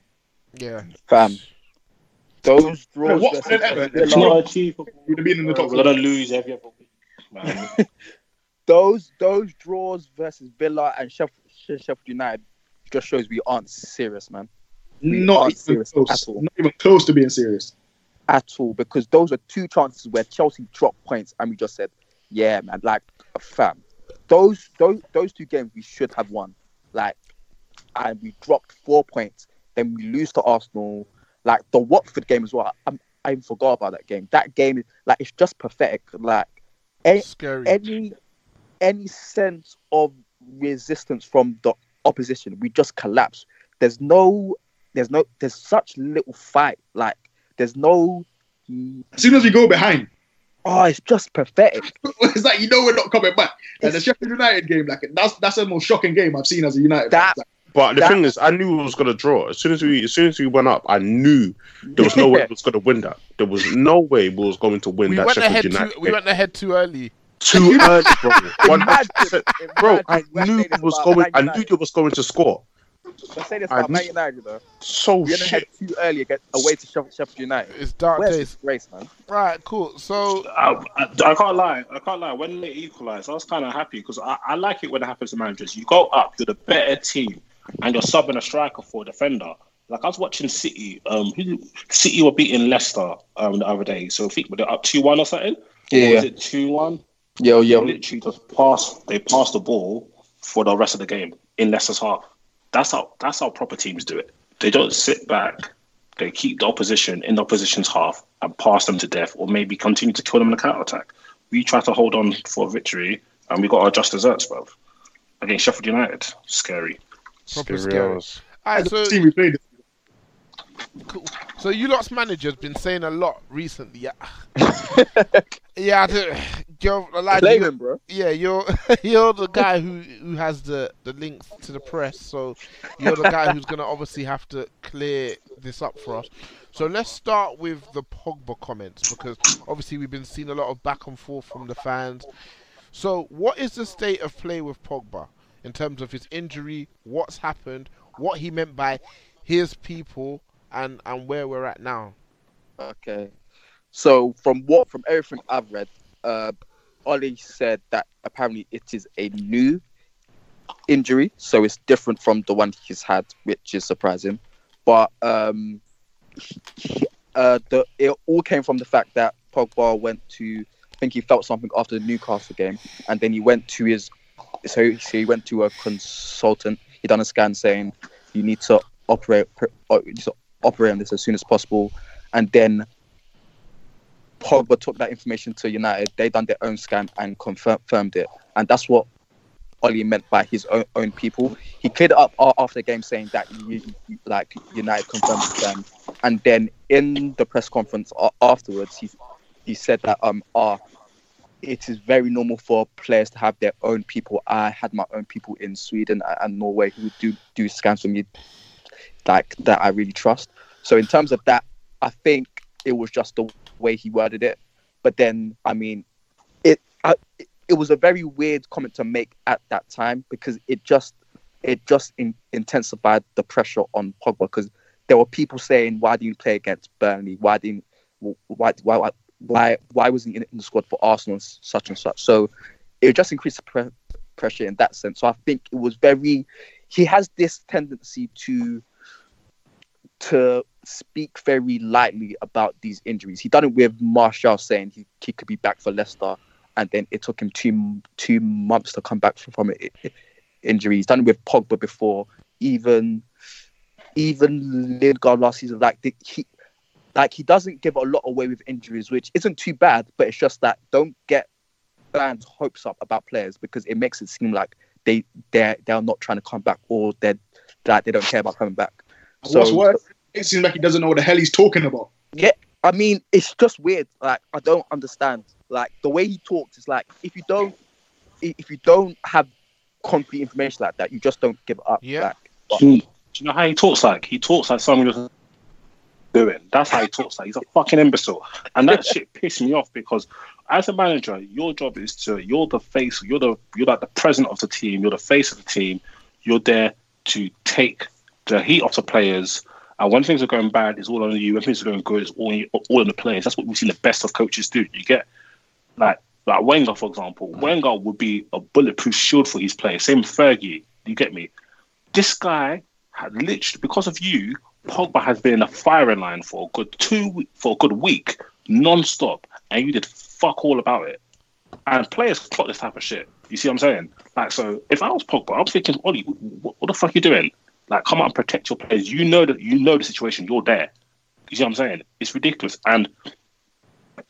Yeah. Fam. Those draws. Watford versus and It's Villa- not achievable. We'd have been in the top We're four. gonna lose every other week. Those those draws versus Villa and Sheffield, Sheffield United just shows we aren't serious, man. We Not aren't even serious close. at all. Not even close to being serious. At all, because those are two chances where Chelsea dropped points, and we just said, "Yeah, man, like fam." Those those those two games we should have won, like, and we dropped four points. Then we lose to Arsenal. Like the Watford game as well. I'm, I even forgot about that game. That game, is like, it's just pathetic. Like, a- Scary. any any sense of resistance from the opposition, we just collapse. There's no, there's no, there's such little fight. Like there's no. As soon as we go behind, Oh, it's just pathetic. it's like you know we're not coming back. And the Sheffield United game, like that's that's the most shocking game I've seen as a United. fan. That Like, But the That- thing is, I knew it was gonna draw. As soon as we, as soon as we went up, I knew there was no way it was gonna win that. There was no way we was going to win We that went ahead Sheffield too. United. We went ahead too early. too early, bro. Hundred percent, bro. I knew it was going. I knew United. it was going to score. Let's say this I about Man knew- United, though. So We went ahead shit. too early against, away to Sheffield, Sheffield United. It's dark Where's days. this race, man? Right. Cool. So I, I, I can't lie. I can't lie. When they equalised, I was kind of happy because I, I like it when it happens to managers. You go up, you're the better team, and you're subbing a striker for a defender. Like I was watching City. Um, who, City were beating Leicester um the other day. So I think were they up two one or something? Yeah, Or was it two one? Yeah, They yo, literally just pass. They pass the ball for the rest of the game in Leicester's half. That's how. That's how proper teams do it. They don't sit back. They keep the opposition in the opposition's half and pass them to death, or maybe continue to kill them in the counter attack. We try to hold on for a victory, and we got our just desserts, bro. Against Sheffield United, scary. proper Scary scary. hours. All right. the So team we played. Cool. So you lot's manager's been saying a lot recently. Yeah, yeah. You're, like, blame you- him, bro. yeah, you're you're the guy who who has the the links to the press. So you're the guy who's gonna obviously have to clear this up for us. So let's start with the Pogba comments because obviously we've been seeing a lot of back and forth from the fans. So what is the state of play with Pogba in terms of his injury? What's happened? What he meant by his people and and where we're at now. Okay. So from what from everything I've read, uh, Ollie said that apparently it is a new injury, so it's different from the one he's had, which is surprising. But um, uh, the it all came from the fact that Pogba went to, I think he felt something after the Newcastle game, and then he went to his, so, so he went to a consultant. He done a scan saying you need to operate, uh, you need to operate on this as soon as possible, and then Pogba took that information to United. They done their own scan and confirmed it, and that's what Ollie meant by his own, own people. He cleared it up after the game, saying that you, like United confirmed the scan, and then in the press conference afterwards, he he said that um ah, it is very normal for players to have their own people. I had my own people in Sweden and Norway who do do scans for me, like that I really trust. So in terms of that, I think it was just the way he worded it. But then, I mean, it I, it, was a very weird comment to make at that time because it just it just in, intensified the pressure on Pogba because there were people saying, "Why didn't you play against Burnley? Why didn't why why why why, wasn't he in, in the squad for Arsenal and such and such?" So it just increased the pre- pressure in that sense. So I think it was very. He has this tendency to to speak very lightly about these injuries. He done it with Martial saying he, he could be back for Leicester, and then it took him two two months to come back from, from an injury. He's done it with Pogba before, even even Lingard last season. Like the, he like he doesn't give a lot away with injuries, which isn't too bad. But it's just that don't get fans' hopes up about players because it makes it seem like they they they're not trying to come back or they're that they don't care about coming back. And What's worse, it seems like he doesn't know what the hell he's talking about. Yeah, I mean, it's just weird. Like, I don't understand. Like the way he talks is like if you don't, if you don't have concrete information like that, you just don't give it up. Yeah. Like, but- Do you know how he talks like? He talks like someone who's doing. That's how he talks like. He's a fucking imbecile. And that shit pissed me off because as a manager, your job is to you're the face, you're the you're like the president of the team, you're the face of the team. You're there to take the heat off the players. And when things are going bad, it's all on you. When things are going good, it's all all on the players. That's what we've seen the best of coaches do. You get like like Wenger, for example. Mm. Wenger would be a bulletproof shield for his players. Same Fergie. You get me? This guy had literally because of you, Pogba has been in a firing line for a good two for a good week, non-stop, and you did fuck all about it. And players plot this type of shit. You see what I'm saying? Like, so if I was Pogba, I'm thinking, Ollie, what, what the fuck are you doing? Like, come out and protect your players. You know that you know the situation. You're there. You see what I'm saying? It's ridiculous. And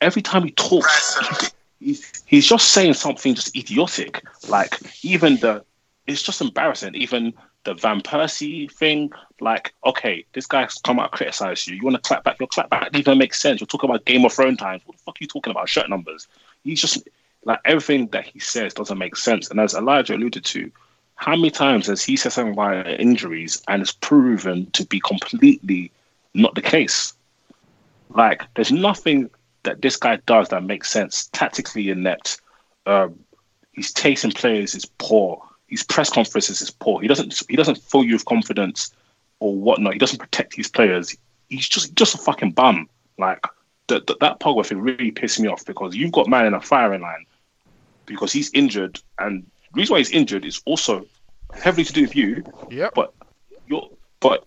every time he talks, he's, he's just saying something just idiotic. Like even the, it's just embarrassing. Even the Van Persie thing, like, okay, this guy's come out criticize you. You want to clap back? Your clap back doesn't even make sense. You're talking about Game of Thrones times. What the fuck are you talking about? Shirt numbers. He's just like everything that he says doesn't make sense. And as Elijah alluded to, how many times has he said something about injuries and it's proven to be completely not the case? Like, there's nothing that this guy does that makes sense tactically inept. Um, his taste in players is poor. His press conferences is poor. He doesn't he doesn't fill you with confidence or whatnot. He doesn't protect his players. He's just just a fucking bum. Like that that Pogba thing really pissed me off because you've got man in a firing line because he's injured, and the reason why he's injured is also heavily to do with you. Yeah. But you're but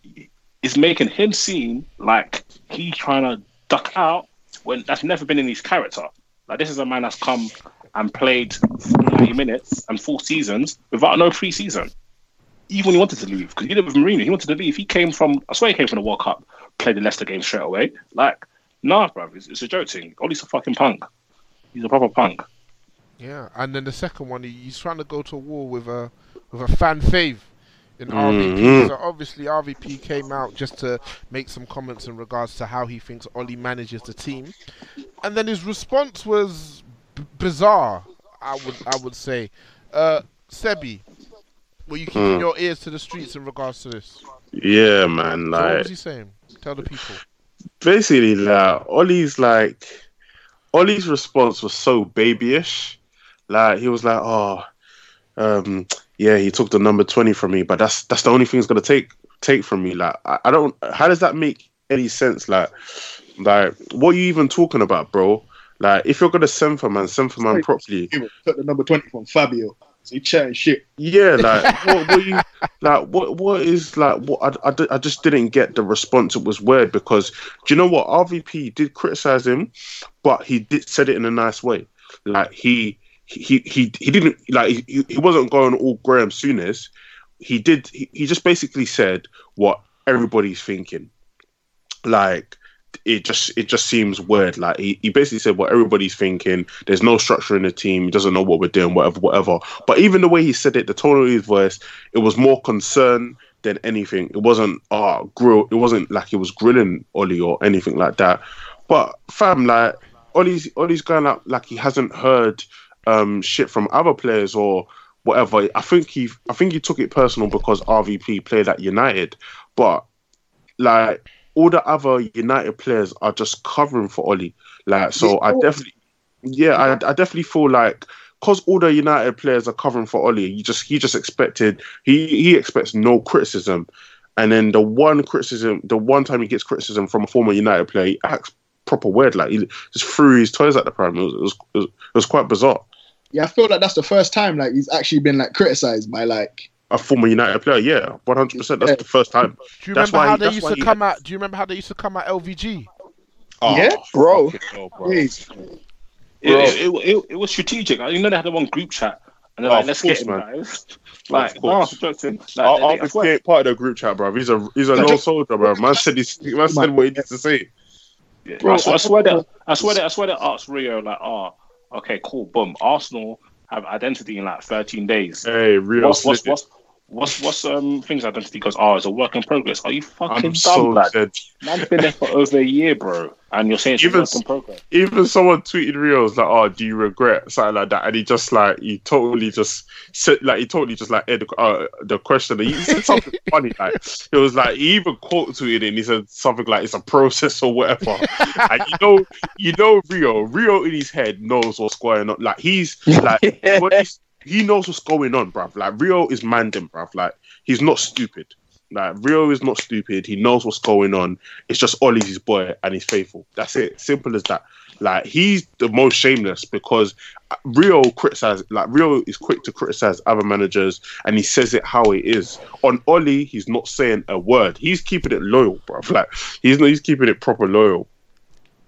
it's making him seem like he's trying to duck out when that's never been in his character. Like this is a man that's come and played 90 minutes and four seasons without no pre-season. Even when he wanted to leave, because he did it with Mourinho, he wanted to leave. He came from, I swear he came from the World Cup, played the Leicester game straight away. Like, nah, bro, it's, it's a joke thing. Ollie's a fucking punk. He's a proper punk. Yeah, and then the second one, he, he's trying to go to war with a with a fan fave in RVP. Mhm. So obviously RVP came out just to make some comments in regards to how he thinks Ollie manages the team, and then his response was b- bizarre. I would I would say, uh, Sebby, were you keeping Mm. your ears to the streets in regards to this? Yeah, man. So what Like was he saying? Tell the people. basically, like Ollie's like Ollie's response was so babyish. Like he was like, "Oh, um, yeah, he took the number twenty from me, but that's that's the only thing he's gonna take take from me." Like, I, I don't. How does that make any sense? Like, like what are you even talking about, bro? Like, if you're gonna send for man, send for man properly. Took the number twenty from Fabio. So he chatting shit. Yeah, like what, what you like? What what is like? What I, I, I just didn't get the response. It was weird because do you know what? RVP did criticize him, but he did said it in a nice way. Like he he he he didn't like he, he wasn't going all Graham Souness. He did. He, he just basically said what everybody's thinking. Like it just it just seems weird. Like he, he basically said what everybody's thinking. There's no structure in the team. He doesn't know what we're doing. Whatever, whatever. But even the way he said it, the tone of his voice, it was more concern than anything. It wasn't uh grill. It wasn't like he was grilling Ollie or anything like that. But fam, like Ollie's Ollie's going up like he hasn't heard um shit from other players or whatever. I think he I think he took it personal because RVP played at United, but like all the other United players are just covering for Ollie. Like so, I definitely, yeah, I, I definitely feel like because all the United players are covering for Ollie, he just he just expected he he expects no criticism, and then the one criticism, the one time he gets criticism from a former United player, he acts proper weird. Like he just threw his toys at the prime. It was, it was, it was quite bizarre. Yeah, I feel like that's the first time like he's actually been like criticized by like A former United player, yeah, one hundred percent. That's the first time. Do you That's remember why how he- they used to he- come out? Do you remember how they used to come at LVG? Oh, yeah, bro. fucking hell, bro. Jeez. It, it, it, it, it was strategic. You know, they had the one group chat, and they're Oh, like, of "Let's course, get him, man. guys." Like, Of no, course. I'm joking. Like, Our, they- our they- I swear- part of the group chat, bro. He's a he's a Like, no soldier, bro. Man said he's, man said what he needs to say. Yeah, Bro, I, swear, I- I swear that I swear that I swear that asked Rio like, oh, okay, cool, boom. Arsenal have identity in like 13 days. Hey, real What's what's what's What's what's um things identity goes? Oh, it's a work in progress. Are you fucking I'm dumb, so lad? dead. Man's been there for over a year, bro, and you're saying it's Even a work in progress. even someone tweeted Rio's like, "Oh, do you regret something like that?" And he just like he totally just said like he totally just like aired the, uh, the question. He said something funny like it was like he even quote tweeted it and he said something like it's a process or whatever. and you know, you know Rio, Rio in his head knows what's going on. Like he's like what he's, he knows what's going on, bruv. Like Rio is mandem, bruv. Like he's not stupid. Like Rio is not stupid. He knows what's going on. It's just Ollie's his boy and he's faithful. That's it. Simple as that. Like he's the most shameless because Rio criticizes like Rio is quick to criticize other managers and he says it how it is. On Ollie, he's not saying a word. He's keeping it loyal, bro. Like he's not he's keeping it proper loyal.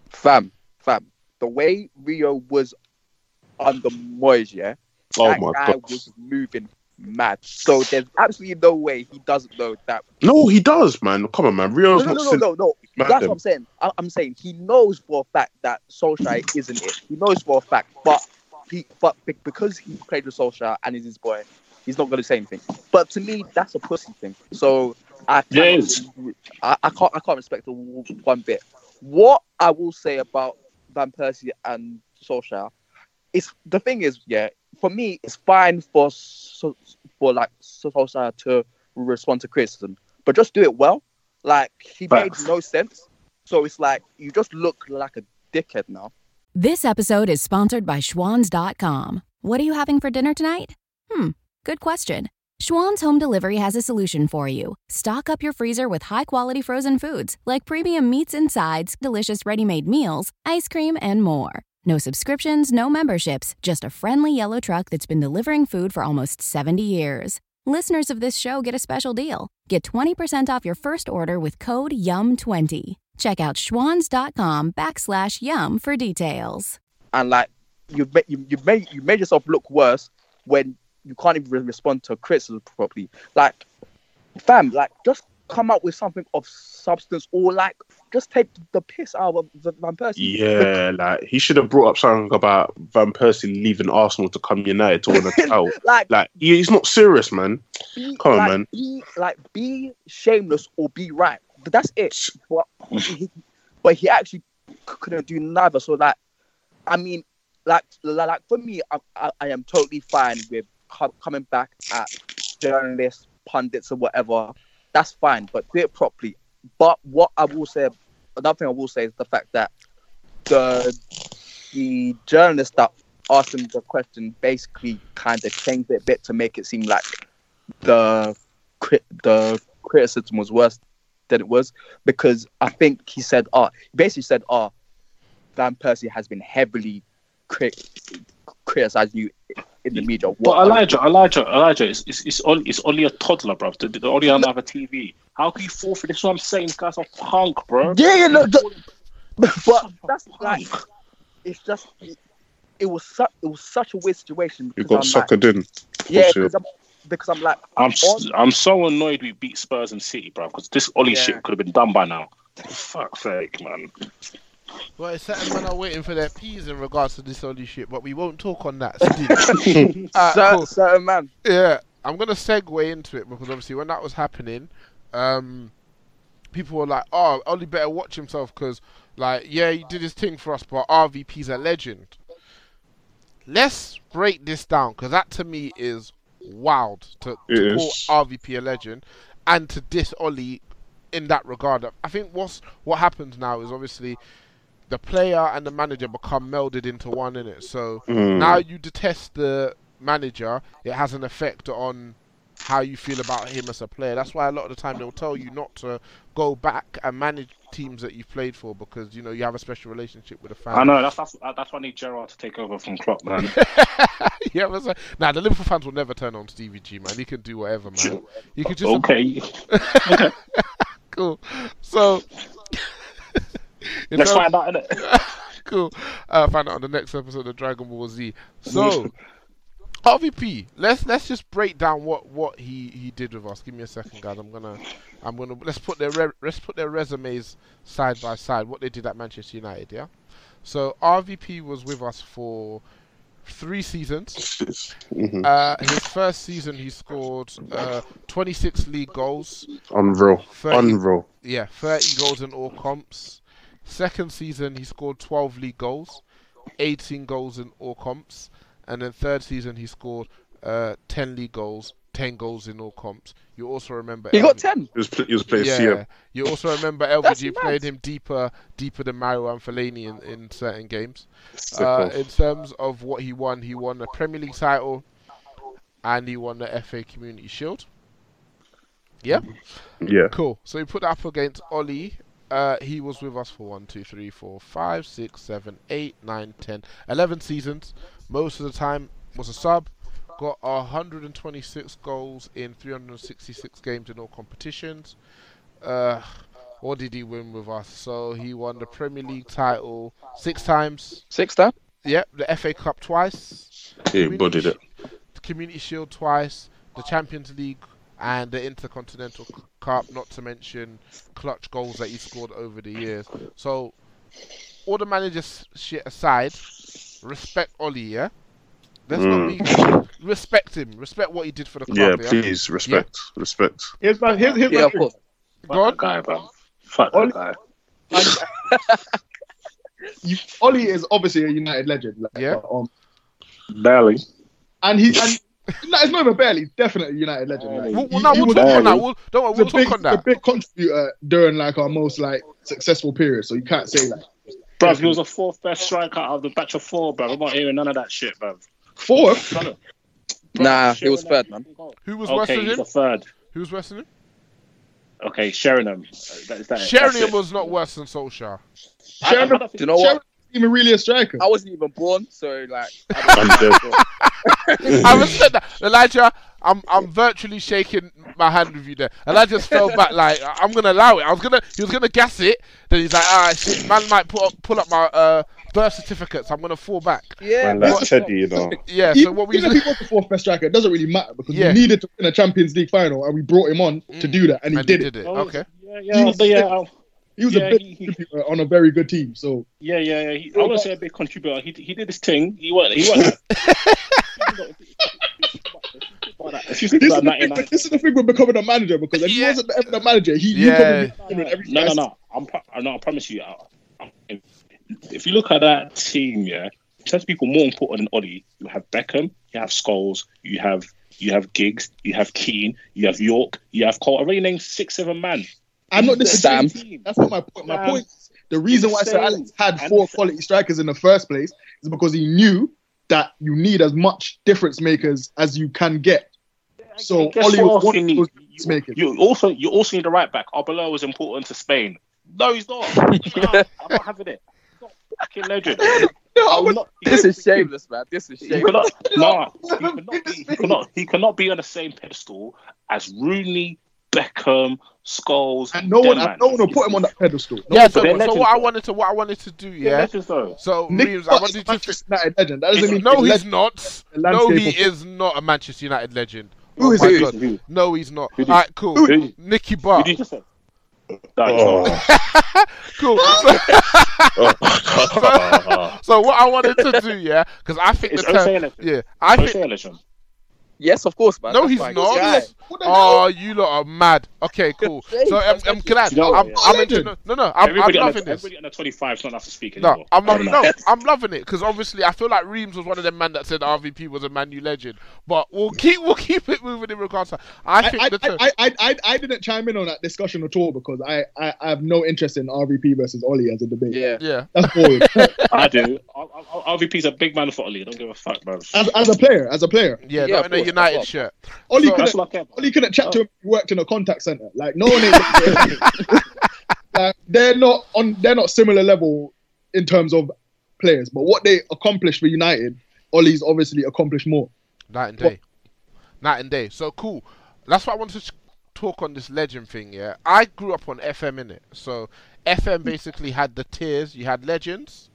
Fam, fam, the way Rio was under Moyes, yeah, Oh that my guy God. was moving mad. So there's absolutely no way he doesn't know that. No, he does, man. Come on, man. No, Rio's no, not no, no, no, no. That's them. what I'm saying. I- I'm saying he knows for a fact that Solskjaer isn't it. He knows for a fact, but he, but be- because he played with Solskjaer and is his boy, he's not going to say anything. But to me, that's a pussy thing. So I Yeah, it cannot- I, I can't, I can't respect it one bit. What I will say about Van Persie and Solskjaer is the thing is, yeah, for me, it's fine for so, for like Solskjaer to respond to criticism, but just do it well. Like he made Facts. no sense, so it's like you just look like a dickhead now. This episode is sponsored by Schwans.com. What are you having for dinner tonight? Hmm, good question. Schwans Home Delivery has a solution for you. Stock up your freezer with high quality frozen foods like premium meats and sides, delicious ready made meals, ice cream, and more. No subscriptions, no memberships, just a friendly yellow truck that's been delivering food for almost 70 years. Listeners of this show get a special deal. Get 20% off your first order with code YUM20. Check out schwans.com backslash yum for details. and like you you, you made you made yourself look worse when you can't even respond to criticism properly. Like, fam, like just come up with something of substance or like just take the piss out of Van Persie. Yeah, like he should have brought up something about Van Persie leaving Arsenal to come United to win a title. like, like he- he's not serious, man. be, Come on, like, man. Be like be shameless or be right. But that's it. But he, but he actually couldn't do neither. So like, I mean, like like for me, I, I, I am totally fine with co- coming back at journalists, pundits, or whatever. That's fine, but do it properly. But what I will say, another thing I will say is the fact that the the journalist that asked him the question basically kind of changed it a bit to make it seem like the the criticism was worse than it was because I think he said, "Oh, he basically said, ah, oh, Van Persie has been heavily crit- criticizing you in the media." But Elijah, Elijah, Elijah, it's, it's, it's, only, it's only a toddler, bro. They- They're only on another TV. How can you fall for this? Is what I'm saying. This guy's a punk, bro. Yeah, yeah, no, the- but that's like it's just it, it was such it was such a weird situation You got I'm like, suckered in. yeah, because I'm because I'm like I'm s- I'm so annoyed we beat Spurs and City, bro. Because this Ollie Yeah. shit could have been done by now. Fuck's sake, man. Well, certain men are waiting for their peas in regards to this only shit, but we won't talk on that. still. Alright, Cer- cool. certain man. Yeah, I'm gonna segue into it because obviously when that was happening, um, people were like, "Oh, Ollie better watch himself because, like, yeah, he did his thing for us, but RVP's a legend." Let's break this down because that to me is wild to, to call. RVP a legend and to diss Ollie in that regard. I think what's what happens now is obviously the player and the manager become melded into one in it. So Mm. now you detest the manager, it has an effect on how you feel about him as a player. That's why a lot of the time they'll tell you not to go back and manage teams that you've played for because you know you have a special relationship with the fans. I know that's that's, that's why I need Gerrard to take over from Klopp, man. yeah, but so, nah, the Liverpool fans will never turn on Stevie G, man. He can do whatever, man. He can just okay. okay. cool. So in Let's find out, innit? cool. Uh, find out on the next episode of Dragon Ball Z. So, RVP, let's let's just break down what, what he, he did with us. Give me a second, guys. I'm gonna I'm gonna let's put their re- let's put their resumes side by side. What they did at Manchester United, yeah. So RVP was with us for three seasons. Mhm. Uh, his first season, he scored uh, 26 league goals. Unreal. 30 Unreal. Yeah, 30 goals in all comps. Second season, he scored 12 league goals, 18 goals in all comps. And then third season, he scored uh, 10 league goals, 10 goals in all comps. You also remember. He got 10. He was, pl- he was playing yeah, CM. you also remember That's LVG played him deeper, deeper than Mario and Fellaini in, in certain games. Uh, in terms of what he won, he won the Premier League title, and he won the FA Community Shield. Yeah, Yeah. cool. So he put that up against Ollie. Uh, he was with us for one, two, three, four, five, six, seven, eight, nine, ten, eleven seasons. Most of the time was a sub. Got 126 goals in 366 games in all competitions. Uh, what did he win with us? So he won the Premier League title six times. Six times? Yep, the FA Cup twice. He bodied it. The Community Shield twice. The Champions League and the Intercontinental Cup. Not to mention clutch goals that he scored over the years. So all the managers shit aside, respect Ollie. Yeah. Let's not be respect him. Respect what he did for the club. Yeah, club. please. Respect. Respect. Here's my here's, here's Yeah, my of thing. course. Fuck God. guy, bro. Fuck that Oli- guy. You, Ollie is obviously a United legend. Like, Yeah. Um, Barely. and he and no, it's not even barely. He's definitely United legend. Like, We'll, he- no, he we'll was- talk on that. We'll, don't worry, we'll big, talk on a big contributor during like our most like successful period. So you can't say that. Bro, he was a fourth best striker out of the batch of four, bro. I'm not hearing none of that shit, bro. fourth. Bro, Nah, he was third, man. Who was worse Okay, than he's him? third. Who was worse him? Okay, Sheringham. That, is that? Sheringham was not worse than Solskjaer. I- I Sheringham- don't Do think- you know what? Sheringham even really a striker. I wasn't even born, so like. I'm dead. I respect that, Elijah. I'm I'm virtually shaking my hand with you there. Elijah just fell back like I'm gonna allow it. I was gonna he was gonna gas it. Then he's like, ah shit, man might pull up pull up my uh, birth certificates. I'm gonna fall back. Yeah, Man, like Teddy, you know. Yeah. Even, So what we even if he was the fourth best striker, it doesn't really matter because Yeah. we needed to win a Champions League final, and we brought him on to Mm. do that, and he and did he it. did it. Oh, Okay. Yeah, yeah, but yeah, I'll- He was Yeah, a big he- he- contributor on a very good team. So yeah, yeah. yeah. He, I wouldn't say a big contributor. He he did his thing. He wasn't. He wasn't. If you think this is, the thing, this is the thing with becoming a manager because if he wasn't ever the manager, he Yeah. you probably win every no, no, no. I'm pro- no, I promise you. I, I, if you look at that team, yeah, in terms people more important than Ollie, you have Beckham, you have Scholes, you have you have Giggs, you have Keane, you have Yorke, you have Cole. I already named six, seven man. I'm not Sam. disagreeing. That's not my point. My Sam. point is the reason why Sir Alex had four quality strikers in the first place is because he knew that you need as much difference makers as you can get. So Guess Ollie was one you of those difference makers. You also you also need a right back. Arbeloa was important to Spain. No, he's not. Nah, I'm not having it. He's not a fucking legend. No, I I'm not- This is shameless, man. This is He shameless. cannot, nah, he cannot, be, he cannot, he cannot be on the same pedestal as Rooney, Beckham, Scholes. and no one, and no one will put him on that pedestal. No Yeah. So, put him they're so on- what I wanted to what I wanted to do, Yeah, yeah. legends. So Nick Reeves, I wanted is to. Manchester United legend. That doesn't mean No, he's he's legend. not. No, he of- is not a Manchester United legend. Who oh is he? Who? No, he's not. Who All right, cool. who- Nicky Who Butt. did you just say? No, he's oh. not. Cool. Oh, oh God. So what I wanted to do, yeah, because I think Is the term, yeah, I Jose think a legend? Yes, of course, man. no, That's he's fine. not. Yeah. What the hell? Oh, you lot are mad. Okay, cool. So um, that's um, legend. can I? You know I'm, what, I'm yeah. no, no, no. I'm, I'm Everybody, under, loving this. everybody under 25 is not allowed to speak No, anymore. I'm not, Fair no, I'm loving it because obviously I feel like Reemz was one of them man that said RVP was a Man U legend, but we'll keep we'll keep it moving in regards to. I I, think I, the term, I, I, I, I didn't chime in on that discussion at all because I, I, I have no interest in RVP versus Ollie as a debate. Yeah. yeah, That's boring. I do. I- I- RVP's a big man for Oli. I don't give a fuck, bro. as, as a player, as a player, yeah, Yeah, not of in course, United of shirt. Ollie So- couldn't, what I care about. Ollie couldn't chat to him. He worked in a contact center. Like no one ain't. like, they're not on. They're not similar level in terms of players, but what they accomplished for United, Ollie's obviously accomplished more. Night and day. Night and day. So cool. That's why I wanted to talk on this legend thing, yeah. I grew up on FM in it. So FM basically had the tiers. You had legends,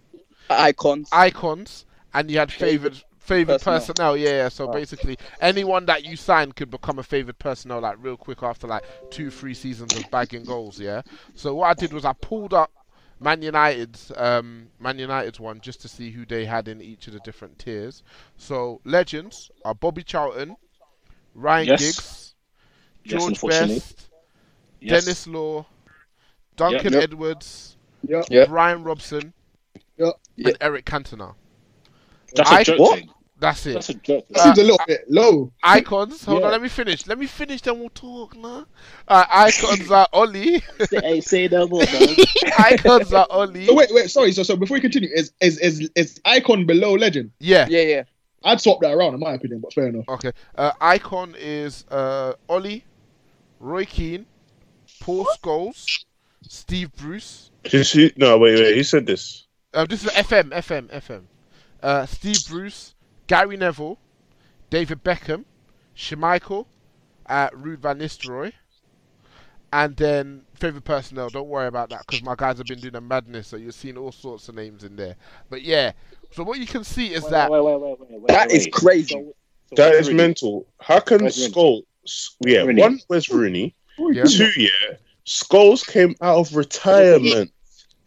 Icons. icons, and you had favored favored Personnel. personnel. Yeah, yeah. So basically anyone that you sign could become a favored personnel like real quick after like two, three seasons of bagging goals, yeah. So what I did was I pulled up Man United's um, Man United's one just to see who they had in each of the different tiers. So legends are Bobby Charlton, Ryan Yes. Giggs, George unfortunately. Best, Yes. Denis Law, Duncan Yep. Edwards, Yep. Yep. Brian Robson, Yep. and Eric Cantona. That's I- a joke What? thing. That's it. That's a joke. That seems a little bit low. Icons. Hold Yeah. on, let me finish. Let me finish, then we'll talk. Nah. Uh, icons are Ollie. Hey, say no more, man. icons are Ollie. So wait, wait, sorry. So, so before we continue, is is is is icon below legend? Yeah. Yeah, yeah. I'd swap that around, in my opinion, but fair enough. Okay. Uh, icon is uh, Ollie, Roy Keane, Paul Scholes, Steve Bruce. Just, who- no, wait, wait. He said this? Uh, this is FM, FM, FM. Uh, Steve Bruce, Gary Neville, David Beckham, Schmeichel, uh, Ruud van Nistelrooy, and then favorite personnel. Don't worry about that because my guys have been doing a madness, so you've seen all sorts of names in there. But yeah, so what you can see is that Wait, wait, wait, wait, wait, That wait. is crazy. So- so That is Rooney- mental. How can Where's Rooney? Scholes? Yeah, Rooney. one was Rooney. Yeah. Two, yeah. Scholes came out of retirement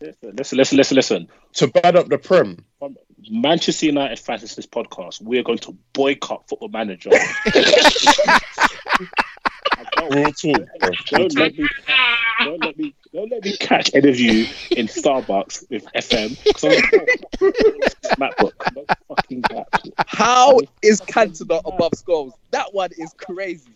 Listen, listen, listen, listen. to bad up the prem. Manchester United fans this podcast. We are going to boycott Football Manager. Real talk, bro. don't let me, don't let me, don't let me catch any of you in Starbucks with FM. I'm MacBook. That. How is Cantona above Scholes? That one is crazy.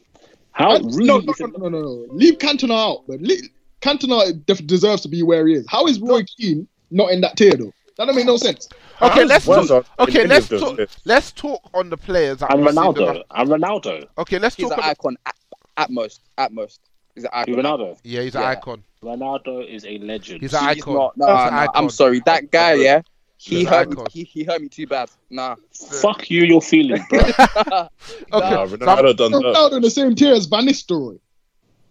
How no, no, is no, no, no, no. Leave Cantona out, but leave, Cantona def- deserves to be where he is. How is Roy Keane not in that tier though? That don't make no sense. Okay, let's talk. Okay, let's talk. Let's talk on the players. That and we've seen the Ronaldo. last- And Ronaldo. Okay, let's He's talk. an on- icon at, at most. At most. He's an icon. Ronaldo. Yeah, he's an Yeah. icon. Ronaldo is a legend. He's an He's icon. not. He's Nah, an nah, icon. I'm sorry. That guy, yeah. He hurt me. He, he hurt me too bad. Nah. Fuck you, your feelings, bro. Okay, Nah, so I'm- Ronaldo done that. Ronaldo in the same tier as Van Nistelrooy.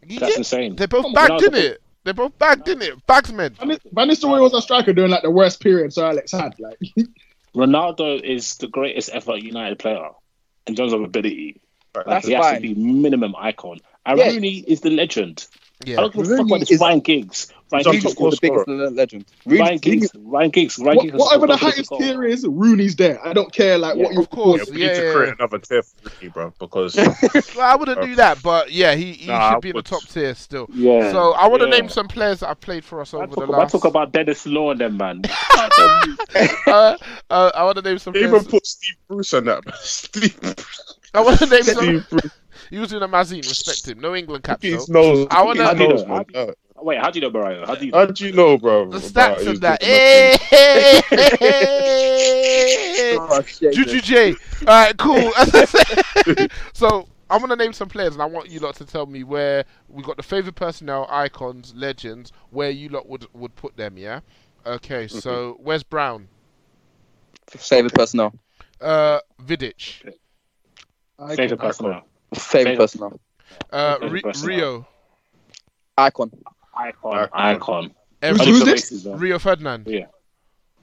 That's Yeah, insane. They're both back, on, didn't it? They both bagged, didn't it? Bagsmen. Van Nis- Van Nistelrooy was a striker during like the worst period Sir Alex had. Like, Ronaldo is the greatest ever United player in terms of ability. Like, That's he has fine. to be minimum icon. And Yeah. Rooney is the legend. I Yeah. don't give a fuck about this is- Ryan Giggs. Ryan He's Giggs is top the biggest le- legend. Ryan Rooney- Giggs. Ryan Giggs. Ryan Giggs. has whatever the highest tier is, Rooney's there. I don't care like what you call. course. Yeah, we Yeah, need to create yeah. another tier for Ricky, bro, because Well, I wouldn't do that, but yeah, he, he Nah, should be in the top tier still. Yeah. So I want to yeah. name some players that have played for us I over talk, the last. I last. talk about Denis Law and them, man. uh, uh, I want to name some they even players. put Steve Bruce on that. Steve, I want to name some. Steve Bruce. He was doing a Mazine, respect him. No England cap, His though. nose. I wanna- his How do you know? man. Wait, how do you know, Morayo? How do you? How do you know, bro? The stats he of that. doing that Hey, eh, hey, eh, eh, hey, Oh, Juju. J. Alright, cool. I said- so I'm gonna name some players, and I want you lot to tell me where we got the favorite personnel, icons, legends, where you lot would would put them. Yeah. Okay. Mm-hmm. So where's Brown? Favorite personnel. Uh, Vidic. Favorite personnel. Favorite personnel. Uh, Favorite personnel. Rio. Icon. Icon. Icon. Every- Who's Alex this? Rio Ferdinand. Yeah.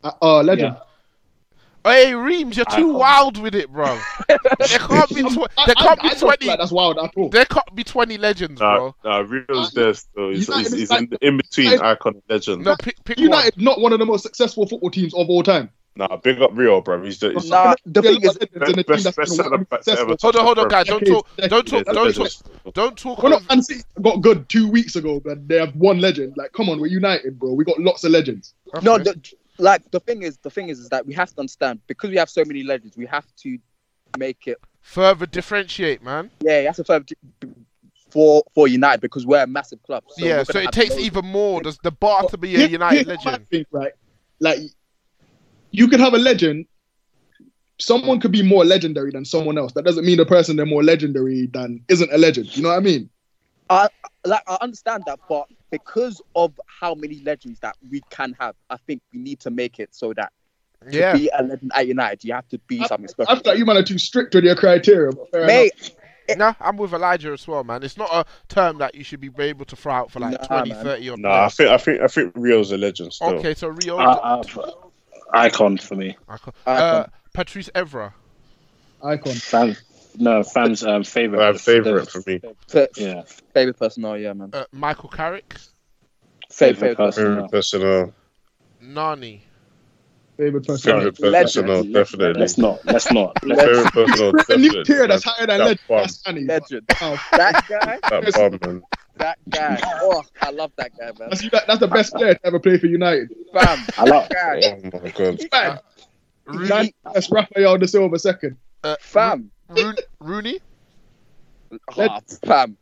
Uh, uh, legend. Hey, Reemz, you're too wild with it, bro. there can't be tw- I, there can't I be don't twenty. like that's wild at all. There can't be twenty legends, Nah, bro. nah, Rio's there still. He's, United he's, is he's like- in, in between United- icon and legend. No, pick pick United not one of the most successful football teams of all time. Nah, big up Rio, bro. He's the, he's Nah, the Yeah, thing is, legends in a team best, that's best centre back ever. successful. Hold on, hold on, guys. Don't talk. Don't talk. the Don't talk. Don't talk. We're not Man City got good two weeks ago, but they have one legend. Like, come on, we're United, bro. We got lots of legends. no, the, like the thing is, the thing is, is that we have to understand because we have so many legends, we have to make it. Further differentiate, man. Yeah, that's a fair for for United because we're a massive club. So yeah, so it takes loads- even more. There's the bar to be a United here's my legend. thing, right? Like, you could have a legend. Someone could be more legendary than someone else. That doesn't mean the person they're more legendary than isn't a legend. You know what I mean? I like I understand that, but because of how many legends that we can have, I think we need to make it so that to Yeah. be a legend at United, you have to be something special. I special. feel like you might are too strict with your criteria. But fair. Mate, No, I'm with Elijah as well, man. It's not a term that you should be able to throw out for like Nah, 20, man. 30 odd Nah, I think I think I think Rio's a legend still. Okay, so Rio. Uh, uh, icon for me. Icon. Icon. Uh, Patrice Evra. Icon. Fan, no, fans' um, favorite. Uh, favorite for me. fa- Yeah, favorite personnel, yeah, man. Uh, Michael Carrick. Favorite, favorite favorite personnel. person. Favorite personnel. Nani. Favorite person. Favorite Legend. personal, definitely. Let's not. Let's not. Let's Favorite personal, A new tier that's higher than That legend. bum. That's funny. Legend. Oh, That guy. That bum, man. That guy. Oh, I love that guy, man. that's, that's the best player to ever play for United. Fam. I love. That guy. Oh my god. Man, Rooney. that's Rafael da Silva second. Uh, Fam. Rooney. Rooney. Ah, fam.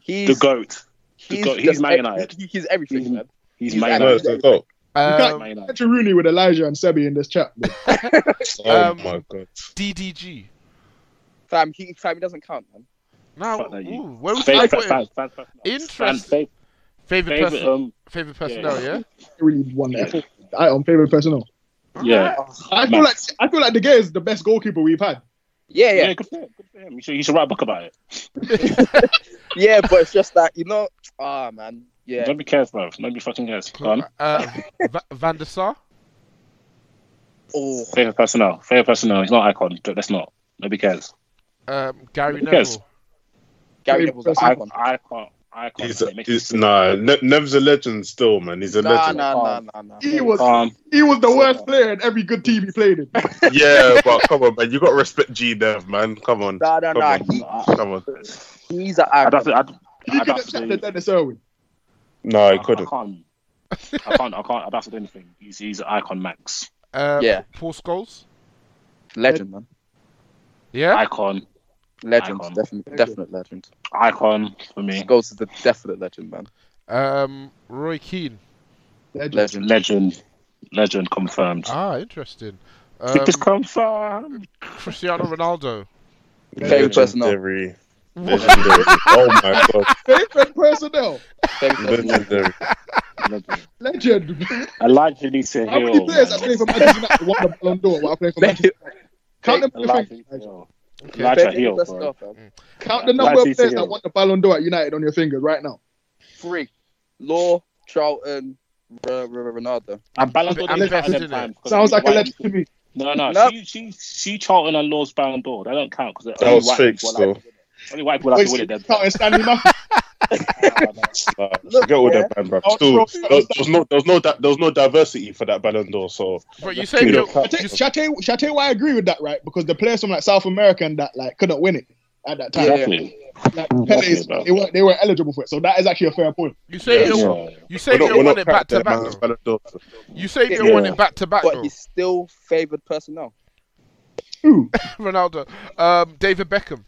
He's The goat. He's, goat. He's just Man United. he- he's everything, He's- man. He's He's Man actually- Where's United. the goal? Um, Man United. Mention Rooney with Elijah and Sebby in this chat. bro. Oh Um, my god. DDG. Fam, he, fam, he doesn't count, man. Now, Fuck that, you. ooh, where would you Favorite, put him? fan, fan, fan, Interesting. fan, Favorite favorite, person. um, Favorite personnel. Yeah. really won that. I on favorite personnel. yeah. I feel like I feel like De Gea is the best goalkeeper we've had. Yeah, yeah, yeah, good for him. Good for him. You should, you should write a book about it. yeah. But it's just that you know, ah, man. Yeah, Nobody cares, bro. Nobody fucking cares. Go on. Uh, Va- Van der Sar. oh, Favorite personnel. Favorite personnel. He's not icon. Let's not. Nobody cares. Um, Gary Who cares? Neville. Gary Neville's an icon. Icon. Icon. He's, It makes me he's sick. nah. Ne- Nev's a legend still, man. He's a Nah, legend. nah, nah, nah, nah. He was Um, he was the worst player in every good team he played in. Yeah, but come on, man. You got to respect G Nev, man. Come on. Nah, nah, Come nah. on. He, Come on. he's an I'd have icon. to. I'd, He I'd could have have to. the Denis Irwin. No, I, he couldn't. I can't. I can't. I can't. I'd have to do anything. He's he's an icon max. Uh, Yeah. Paul Scholes. Legend, man. Yeah. Icon. Legend, Icon. definite, definite legend. Icon for me. Goes to the definite legend, man. Um, Roy Keane. Legend. Legend. Legend. Legend confirmed. Ah, interesting. Keep Um, this confirmed. Cristiano Ronaldo. Favorite personnel. Legendary. Legendary. oh my god. Favorite personnel. Favorite personnel. Legendary. Legend. Legend. Elijah needs to How many players man. that play for Manchester United won the Ballon d'Or while playing for Manchester United? Count them on your Elijah fingers. needs to heal. Okay. Elijah Favorite heal, personnel, bro. fam. Mm. Count the Elijah number of needs players that heal. won the Ballon d'Or at United on your fingers right now. Three. Law, Charlton, R- R- Ronaldo. And Ballon d'Or didn't count at in them it. times, 'cause Sounds like a white- legend to me. No, no. Nope. She, she, she Charlton and Law's Ballon d'Or. They don't count because That was fake people only white people like Wait, to win it. Then. counting Stanley Murphy. Nah, Look, forget all yeah. that, man, bro. Still, bro, there there was no, there was no, di- there was no diversity for that Ballon d'Or. So But you say You you don't I shall, I tell you, shall I tell you why I agree with that, right? Because the players from like South America and that like couldn't win it at that time. Yeah. Exactly. Like, Pele's, bro. they weren't they weren't eligible for it. So that is actually a fair point. you say you Yeah. you say we're you we're won it back to back man's though. Ballon d'Or. You say you Yeah. won it back to back But he's still favoured personnel. Who? Ronaldo. Um, David Beckham.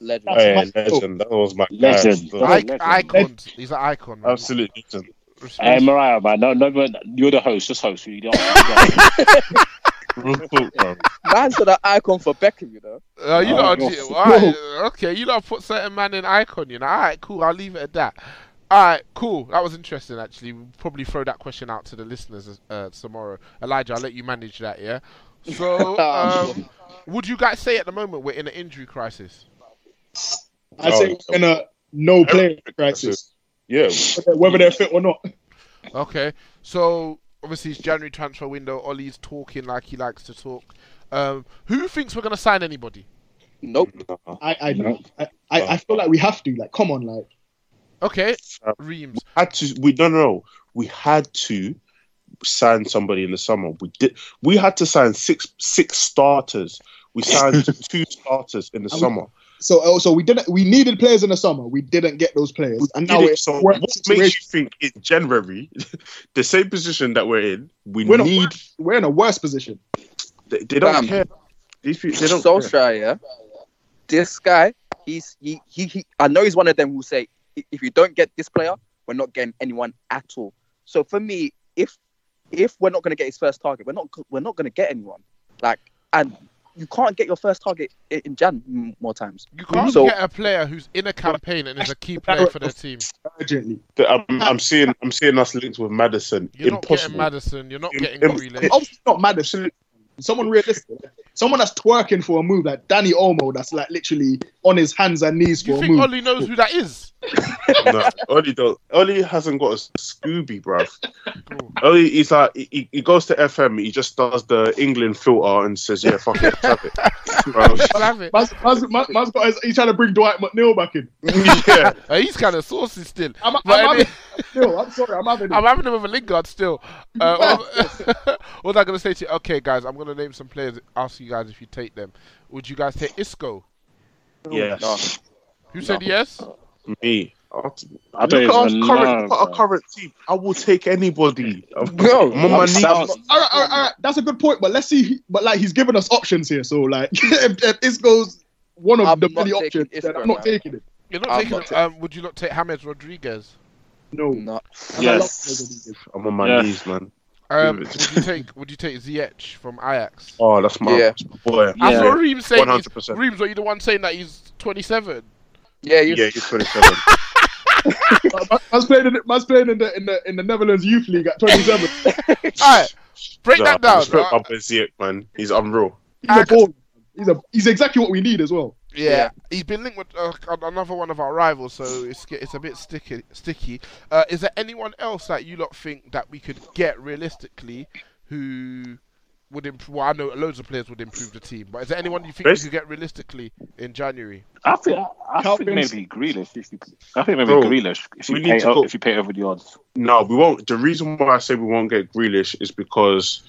Legend. Oh, yeah, legend. That was my guy. Legend. still. I- Legend. icons. He's an icon. Man. Absolute legend. Hey, Morayo, man. No, no, man, you're the host. Just host. You don't. You don't. Real. Man's an icon for Beckham, you know. Uh, you Oh, know, no. alright, okay, you know, put certain man in icon, you know. Alright, cool. I'll leave it at that. Alright, cool. That was interesting, actually. We'll probably throw that question out to the listeners uh, tomorrow. Elijah, I'll let you manage that, yeah? So, um, would you guys say at the moment we're in an injury crisis? I Oh, say in a no player crisis, Yeah, whether- whether they're fit or not. Okay, so obviously it's January transfer window. Ollie's talking like he likes to talk. Um, who thinks we're gonna sign anybody? Nope. I I, I I I feel like we have to. Like, come on, like Okay, Reemz. had to. We don't know. We had to sign somebody in the summer. We did. We had to sign six six starters. We signed two starters in the And we- summer. So. uh, So we didn't. We needed players in the summer. We didn't get those players, and now it, it's so what a makes you think in January, the same position that we're in, we We're in a worse- we're in a worse position. They, they don't Bam. care. These people, they don't so care. shy, yeah. This guy, he's he, he he. I know he's one of them who say, if you don't get this player, we're not getting anyone at all. So for me, if if we're not going to get his first target, we're not we're not going to get anyone. Like, and you can't get your first target in Jan more times. You can't So- get a player who's in a campaign and is a key player for their team. Urgently. I'm, um, I'm seeing. I'm seeing us linked with Maddison. You're not getting Impossible. Maddison. You're not Im- getting im- Grealish. Oh, Obviously not Maddison. Someone realistic. Someone that's twerking for a move like Dani Olmo. That's like literally on his hands and knees for You a think move. Ollie knows who that is? no, Ollie don't. Ollie hasn't got a Scooby, bruv. Ollie, he's like he, he goes to FM, he just does the England filter and says, "Yeah, fuck it, have it." Bruv. Have it. Man's, man's, man's, man's got his, he's trying to bring Dwight McNeil back in. yeah, he's kind of saucy still. I'm, I'm, having still. I'm sorry, I'm having I'm having him with a Lingard still. Uh, what, what was I going to say to you? Okay, guys, I'm going to name some players. Ask you guys if you take them. Would you guys take Isco? yes, Who said yes? me. I don't at our even current, know. look our current team. I will take anybody. No, I'm on my knees. sounds- All right, all right, all right. That's a good point, but let's see. But like, he's given us options here. So like, if, if Isco's one of I'm the not many options, Isco, then I'm not man. taking it. You're not I'm taking. not um, would you not take James Rodriguez? No. No. And Yes. I'm on my Yeah. knees, man. Um, would you take? Would you take Ziyech from Ajax? Oh, that's my, Yeah. that's my boy. I saw Reem saying. he's- 100%. Reemz, are you the one saying that he's 27? Yeah, you. Yeah, he's 27. Man- Man's playing in the, man's playing in the in the in the Netherlands youth league at 27. All right, break Nah, that down. Respect Uh, my boy Ziyech, man. He's unreal. He's a ball. He's a he's exactly what we need as well. Yeah, Yeah. he's been linked with uh, another one of our rivals, so it's it's a bit sticky. Sticky. Uh, is there anyone else that you lot think that we could get realistically who would improve? Well, I know loads of players would improve the team, but is there anyone you think Best- we could get realistically in January? I think I, I think maybe Grealish. If you, I think maybe Bro, Grealish. If you we need pay to o- go- if you pay over the odds. No, we won't. The reason why I say we won't get Grealish is because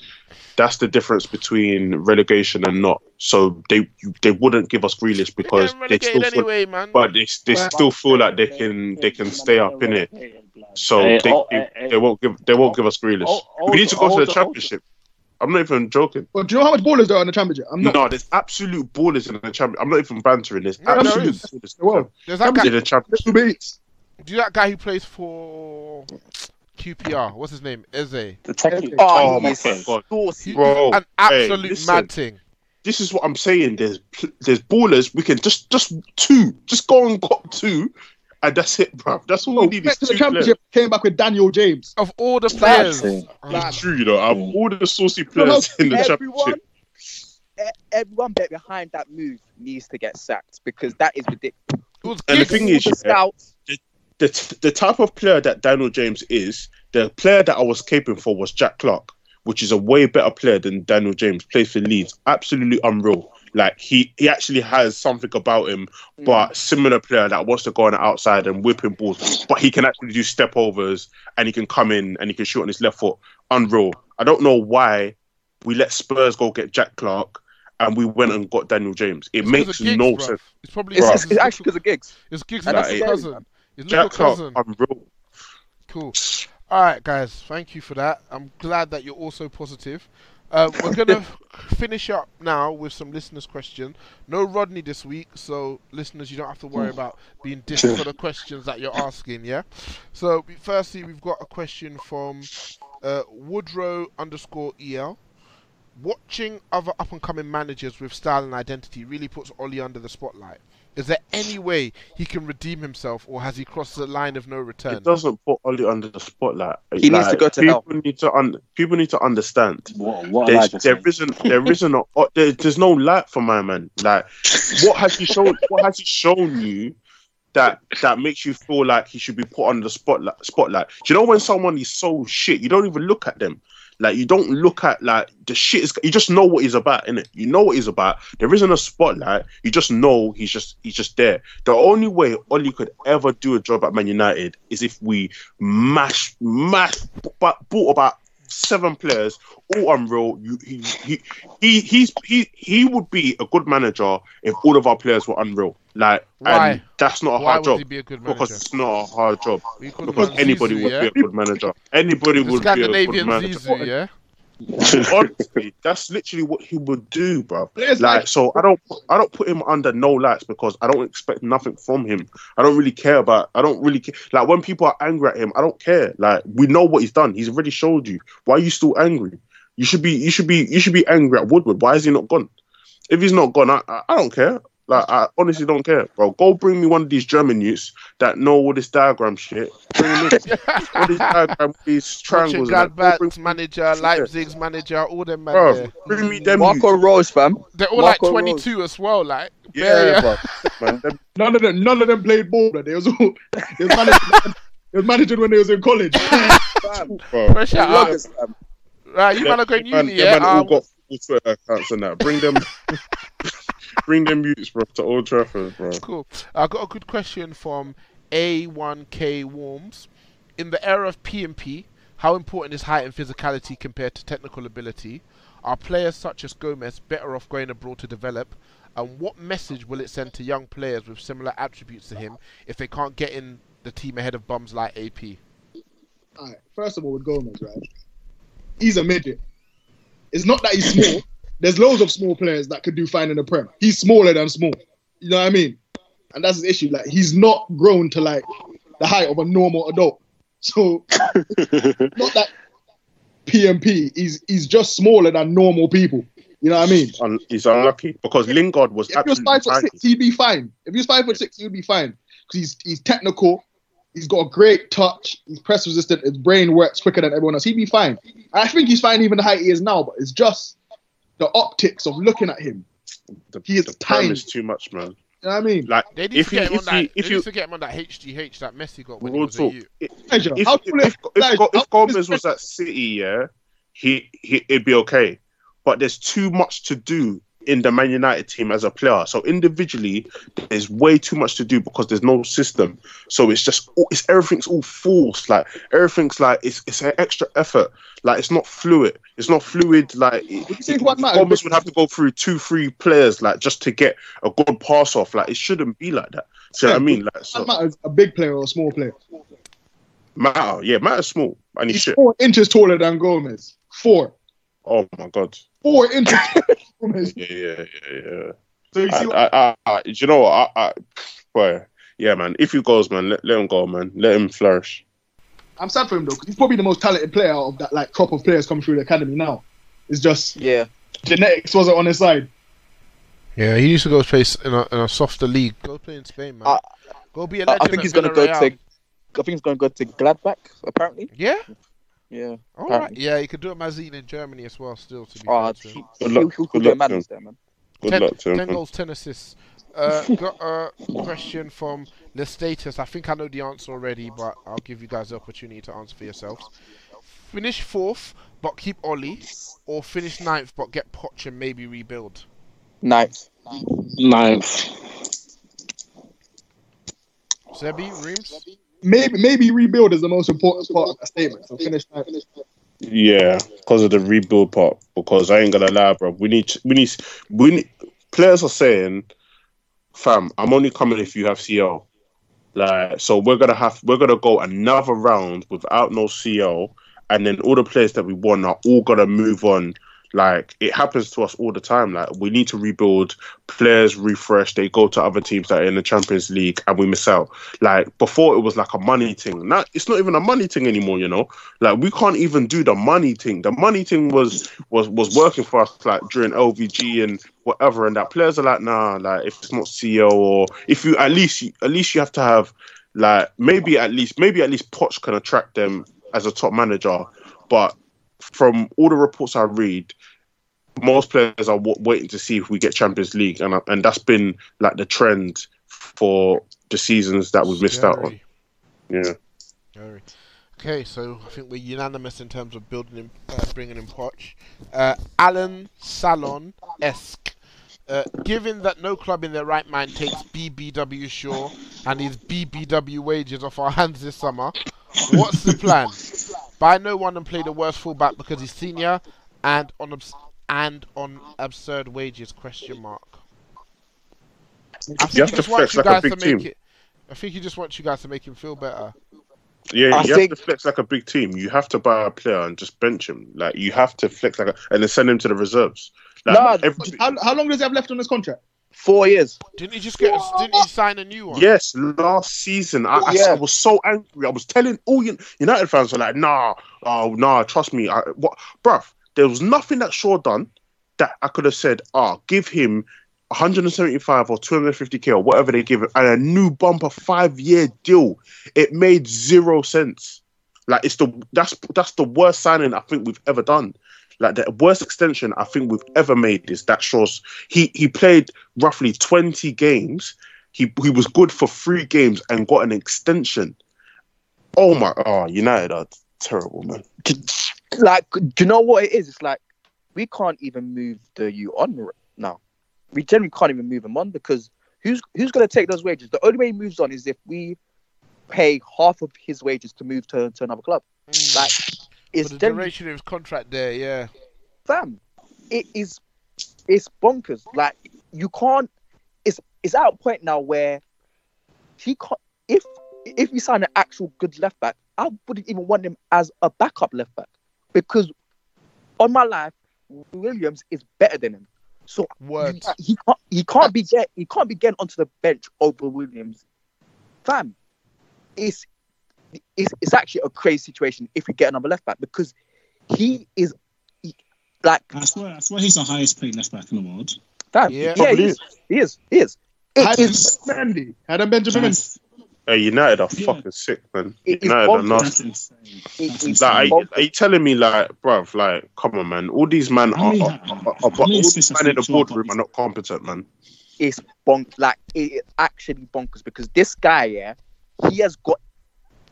that's the difference between relegation and not. So they they wouldn't give us Grealish because They're they still feel, anyway, man. but they, they still feel like they can they can stay up in it. So Hey, they, oh, they, hey, hey. they won't give they won't give us Grealish. Oh, oh, we need oh, to go oh, to the oh, oh, oh. championship. I'm not even joking. But do you know how much ballers there are in the championship? I'm not. No, there's absolute ballers in the championship. I'm not even bantering. There's No, there absolute is. ballers Well, There's that guy. in the championship. Do you know that guy who plays for QPR? What's his name? Eze. The technical. Oh, Oh my God. saucy. Bro, An hey, absolute listen. mad thing. this is what I'm saying. There's there's ballers. We can just just two, just go and got two, and that's it, bro. That's all we Oh, need is to the two championship came back with Daniel James. Of all the players, it. uh, true, you know. Out of all the saucy No, players in the Everyone, championship, everyone bet behind that move needs to get sacked because that is ridiculous. And the thing is, the yeah, scouts. the t- the type of player that Daniel James is, the player that I was caping for was Jack Clarke, which is a way better player than Daniel James. Plays for Leeds, absolutely unreal. Like he he actually has something about him, mm. but similar player that wants to go on the outside and whipping balls, but he can actually do step overs and he can come in and he can shoot on his left foot. Unreal. I don't know why we let Spurs go get Jack Clarke and we went and got Daniel James. It It's 'cause makes of Giggs, no bruv. sense. It's probably It's, it's, it's actually because of Giggs. It's Giggs' And little that's cousin. scary, Jack Clarke, cousin. unreal. Cool. All right, guys. Thank you for that. I'm glad that you're also positive. Um, we're gonna finish up now with some listeners' questions. No Rodney this week, so listeners, you don't have to worry about being dissed for the questions that you're asking. Yeah. So firstly, we've got a question from uh, Woodrow underscore el. Watching other up and coming managers with style and identity really puts Ollie under the spotlight. Is there any way he can redeem himself, or has he crossed the line of no return? It doesn't put Ollie under the spotlight. He needs to go to people hell. Need to un- people need to understand. What, what There's, Elijah there said. isn't there isn't a, there, there's no light for my man. Like, what has he shown? What has he shown you that that makes you feel like he should be put under the spotlight? Spotlight. Do you know when someone is so shit, you don't even look at them. Like you don't look at like the shit is. You just know what he's about, innit? You know what he's about. There isn't a spotlight. You just know he's just he's just there. The only way Ollie could ever do a job at Man United is if we mash mash but bought about seven players, all unreal. You, he, he, he, he's, he, he would be a good manager if all of our players were unreal. Like, Why? and that's not a Why hard job be a good because it's not a hard job. Because anybody Zizou, would yeah? be a good manager. Anybody The would be a good manager. Zizou, yeah. Honestly, that's literally what he would do, bro. Like, like- so I don't, I don't put him under no lights because I don't expect nothing from him. I don't really care about. I don't really care. Like when people are angry at him, I don't care. Like we know what he's done. He's already showed you. Why are you still angry? You should be, you should be, you should be angry at Woodward. Why is he not gone? If he's not gone, I, I, I don't care. Like I honestly don't care, bro. Go bring me one of these German youths that know all this diagram shit. Bring him in. all these diagram, these triangles. and that. Go bring Gladbach's manager, Leipzig's manager, all them man Bro, there. bring me them. Marco youths. Rose, fam. They're all Marco like 22 as well. Like Yeah, bro. Man, them- None of them, none of them played ball. But they was all, they was managing, they was managing when they was in college. bro. Fresh out. Youngest, Right, you man are going uni, them yeah? man all Um, got Twitter accounts and that. Bring them, bring them youths, bro, to Old Trafford, bro. Cool. I got a good question from A1K Warms. In the era of PMP, how important is height and physicality compared to technical ability? Are players such as Gomez better off going abroad to develop? And what message will it send to young players with similar attributes to him if they can't get in the team ahead of bums like AP? All right, first of all, with Gomez, right? He's a midget. It's not that he's small. There's loads of small players that could do fine in the Prem. He's smaller than small. You know what I mean? And that's his issue. Like he's not grown to like the height of a normal adult. So not that PMP. He's he's just smaller than normal people. You know what I mean? Un- he's unlucky because Lingard was If he was absolutely five foot six, he'd be fine. If he was five foot six, he'd be fine because he's he's technical. He's got a great touch. He's press resistant. His brain works quicker than everyone else. He'd be fine. I think he's fine even the height he is now. But it's just the optics of looking at him. The, He is the prem tiny. is too much, man. You know what I mean? Like They need if to you get him on if that. you they if need you to get him on that HGH that Messi got when he Real was talk. youth. Pleasure. if, How if, if, if, guys, Go- how if Gomez was at City, yeah, he, he it'd be okay. But there's too much to do in the Man United team as a player. So individually, there's way too much to do because there's no system. So it's just it's everything's all forced. Like everything's like it's it's an extra effort. Like it's not fluid. It's not fluid. Like it, you think what matters? Gomez would have to go through two, three players like just to get a good pass off. Like it shouldn't be like that. You know what I mean? Like so, Doesn't a big player or a small player. matter, yeah, matter small. And he's He's four inches taller than Gomez. Four. Oh my god. Four inches. taller Gomez. Yeah, yeah, yeah, yeah. So you see, I, what, I, I, I, do you know what? I, I, boy, yeah, man. If he goes, man, let, let him go, man. Let him flourish. I'm sad for him though, because he's probably the most talented player out of that like crop of players coming through the academy now. It's just yeah. genetics wasn't on his side. Yeah, he used to go play in a, in a softer league. Go play in Spain, man. I- go be a I, legend. I think he's gonna go to. I think he's gonna go to Gladbach. Apparently. Yeah. Yeah. All right. apparently. Yeah, he could do a Mazine in Germany as well. Still to be Oh, fair to him. he, Good he'll, luck- he'll, good luck to there, man. Good ten, luck to him. 10 goals, 10 assists. Uh, got a question from the status. I think I know the answer already, but I'll give you guys the opportunity to answer for yourselves. Finish fourth, but keep Ollie, or finish ninth, but get Poch and maybe rebuild. Ninth. Ninth. Sebby, Reemz? Maybe maybe rebuild is the most important part of that statement. So finish ninth. Yeah, because of the rebuild part. Because I ain't gonna lie, bro. We need, we need, we need. Players are saying, "Fam, I'm only coming if you have CL." Like, so we're gonna have, we're gonna go another round without no CL, and then all the players that we won are all gonna move on. Like, it happens to us all the time. Like, we need to rebuild. Players refresh. They go to other teams that are in the Champions League, and we miss out. Like before, it was like a money thing. Now it's not even a money thing anymore. You know, like we can't even do the money thing. The money thing was was was working for us like during LVG and whatever. And that players are like, nah, like if it's not CEO or if you at least at least you have to have like maybe at least maybe at least Poch can attract them as a top manager. But from all the reports I read, most players are w- waiting to see if we get Champions League, and and that's been like the trend for the seasons that we've missed out on. Yeah. Very. Okay, so I think we're unanimous in terms of building him, uh, bringing in Poch. Uh, Alan Salon esque. Uh, given that no club in their right mind takes BBW Shaw and his BBW wages off our hands this summer, what's the plan? Buy no one and play the worst fullback because he's senior and on abs- and on absurd wages? Question mark. I think You he have to just wants flex you like a guys big to make team. it. I think he just wants you guys to make him feel better. Yeah, I you think- have to flex like a big team. You have to buy a player and just bench him. Like you have to flex like a, and then send him to the reserves. Like, Nah, every- How, how long does he have left on his contract? Four years. Didn't he just get? A, didn't he sign a new one? yes, last season I, I, Yeah. I was so angry. I was telling all United fans were like, "Nah, oh nah, trust me." I, what, bruv? There was nothing that Shaw done that I could have said, "Ah, give him 175 or 250k or whatever they give it, and a new bumper five year deal." It made zero sense. Like it's the that's that's the worst signing I think we've ever done. Like the worst extension I think we've ever made is that Shaw's. He he played roughly twenty games. He he was good for three games and got an extension. Oh my! Oh, United are terrible, man. Like, do you know what it is? It's like we can't even move the U on now. We generally can't even move him on because who's who's going to take those wages? The only way he moves on is if we pay half of his wages to move to, to another club. Mm. Like, For the duration of his contract there, yeah. fam. It is it's bonkers. Like you can't. It's it's at a point now where he can't. If if you sign an actual good left back, I wouldn't even want him as a backup left back because on my life, Williams is better than him. So Words. he can't he can't be get he can't be getting onto the bench over Williams. Fam, it's it's, it's actually a crazy situation if we get another left back because he is he- like I swear, I swear he's the highest paid left back in the world. fam. Yeah. Yeah, he is. He is. He is. It Had is. Mendy. Had Benjamin Mendy. Hey, United are Yeah. fucking sick, man. It is United are bonkers. nasty. That's insane. It That's is insane. Like, are, are you telling me, like, bruv, like, come on, man. All these men How are, are, are, are, all these assists men in the has Luke Shaw boardroom are not competent, man. It's bonk. Like it is actually bonkers because this guy, yeah, he has got.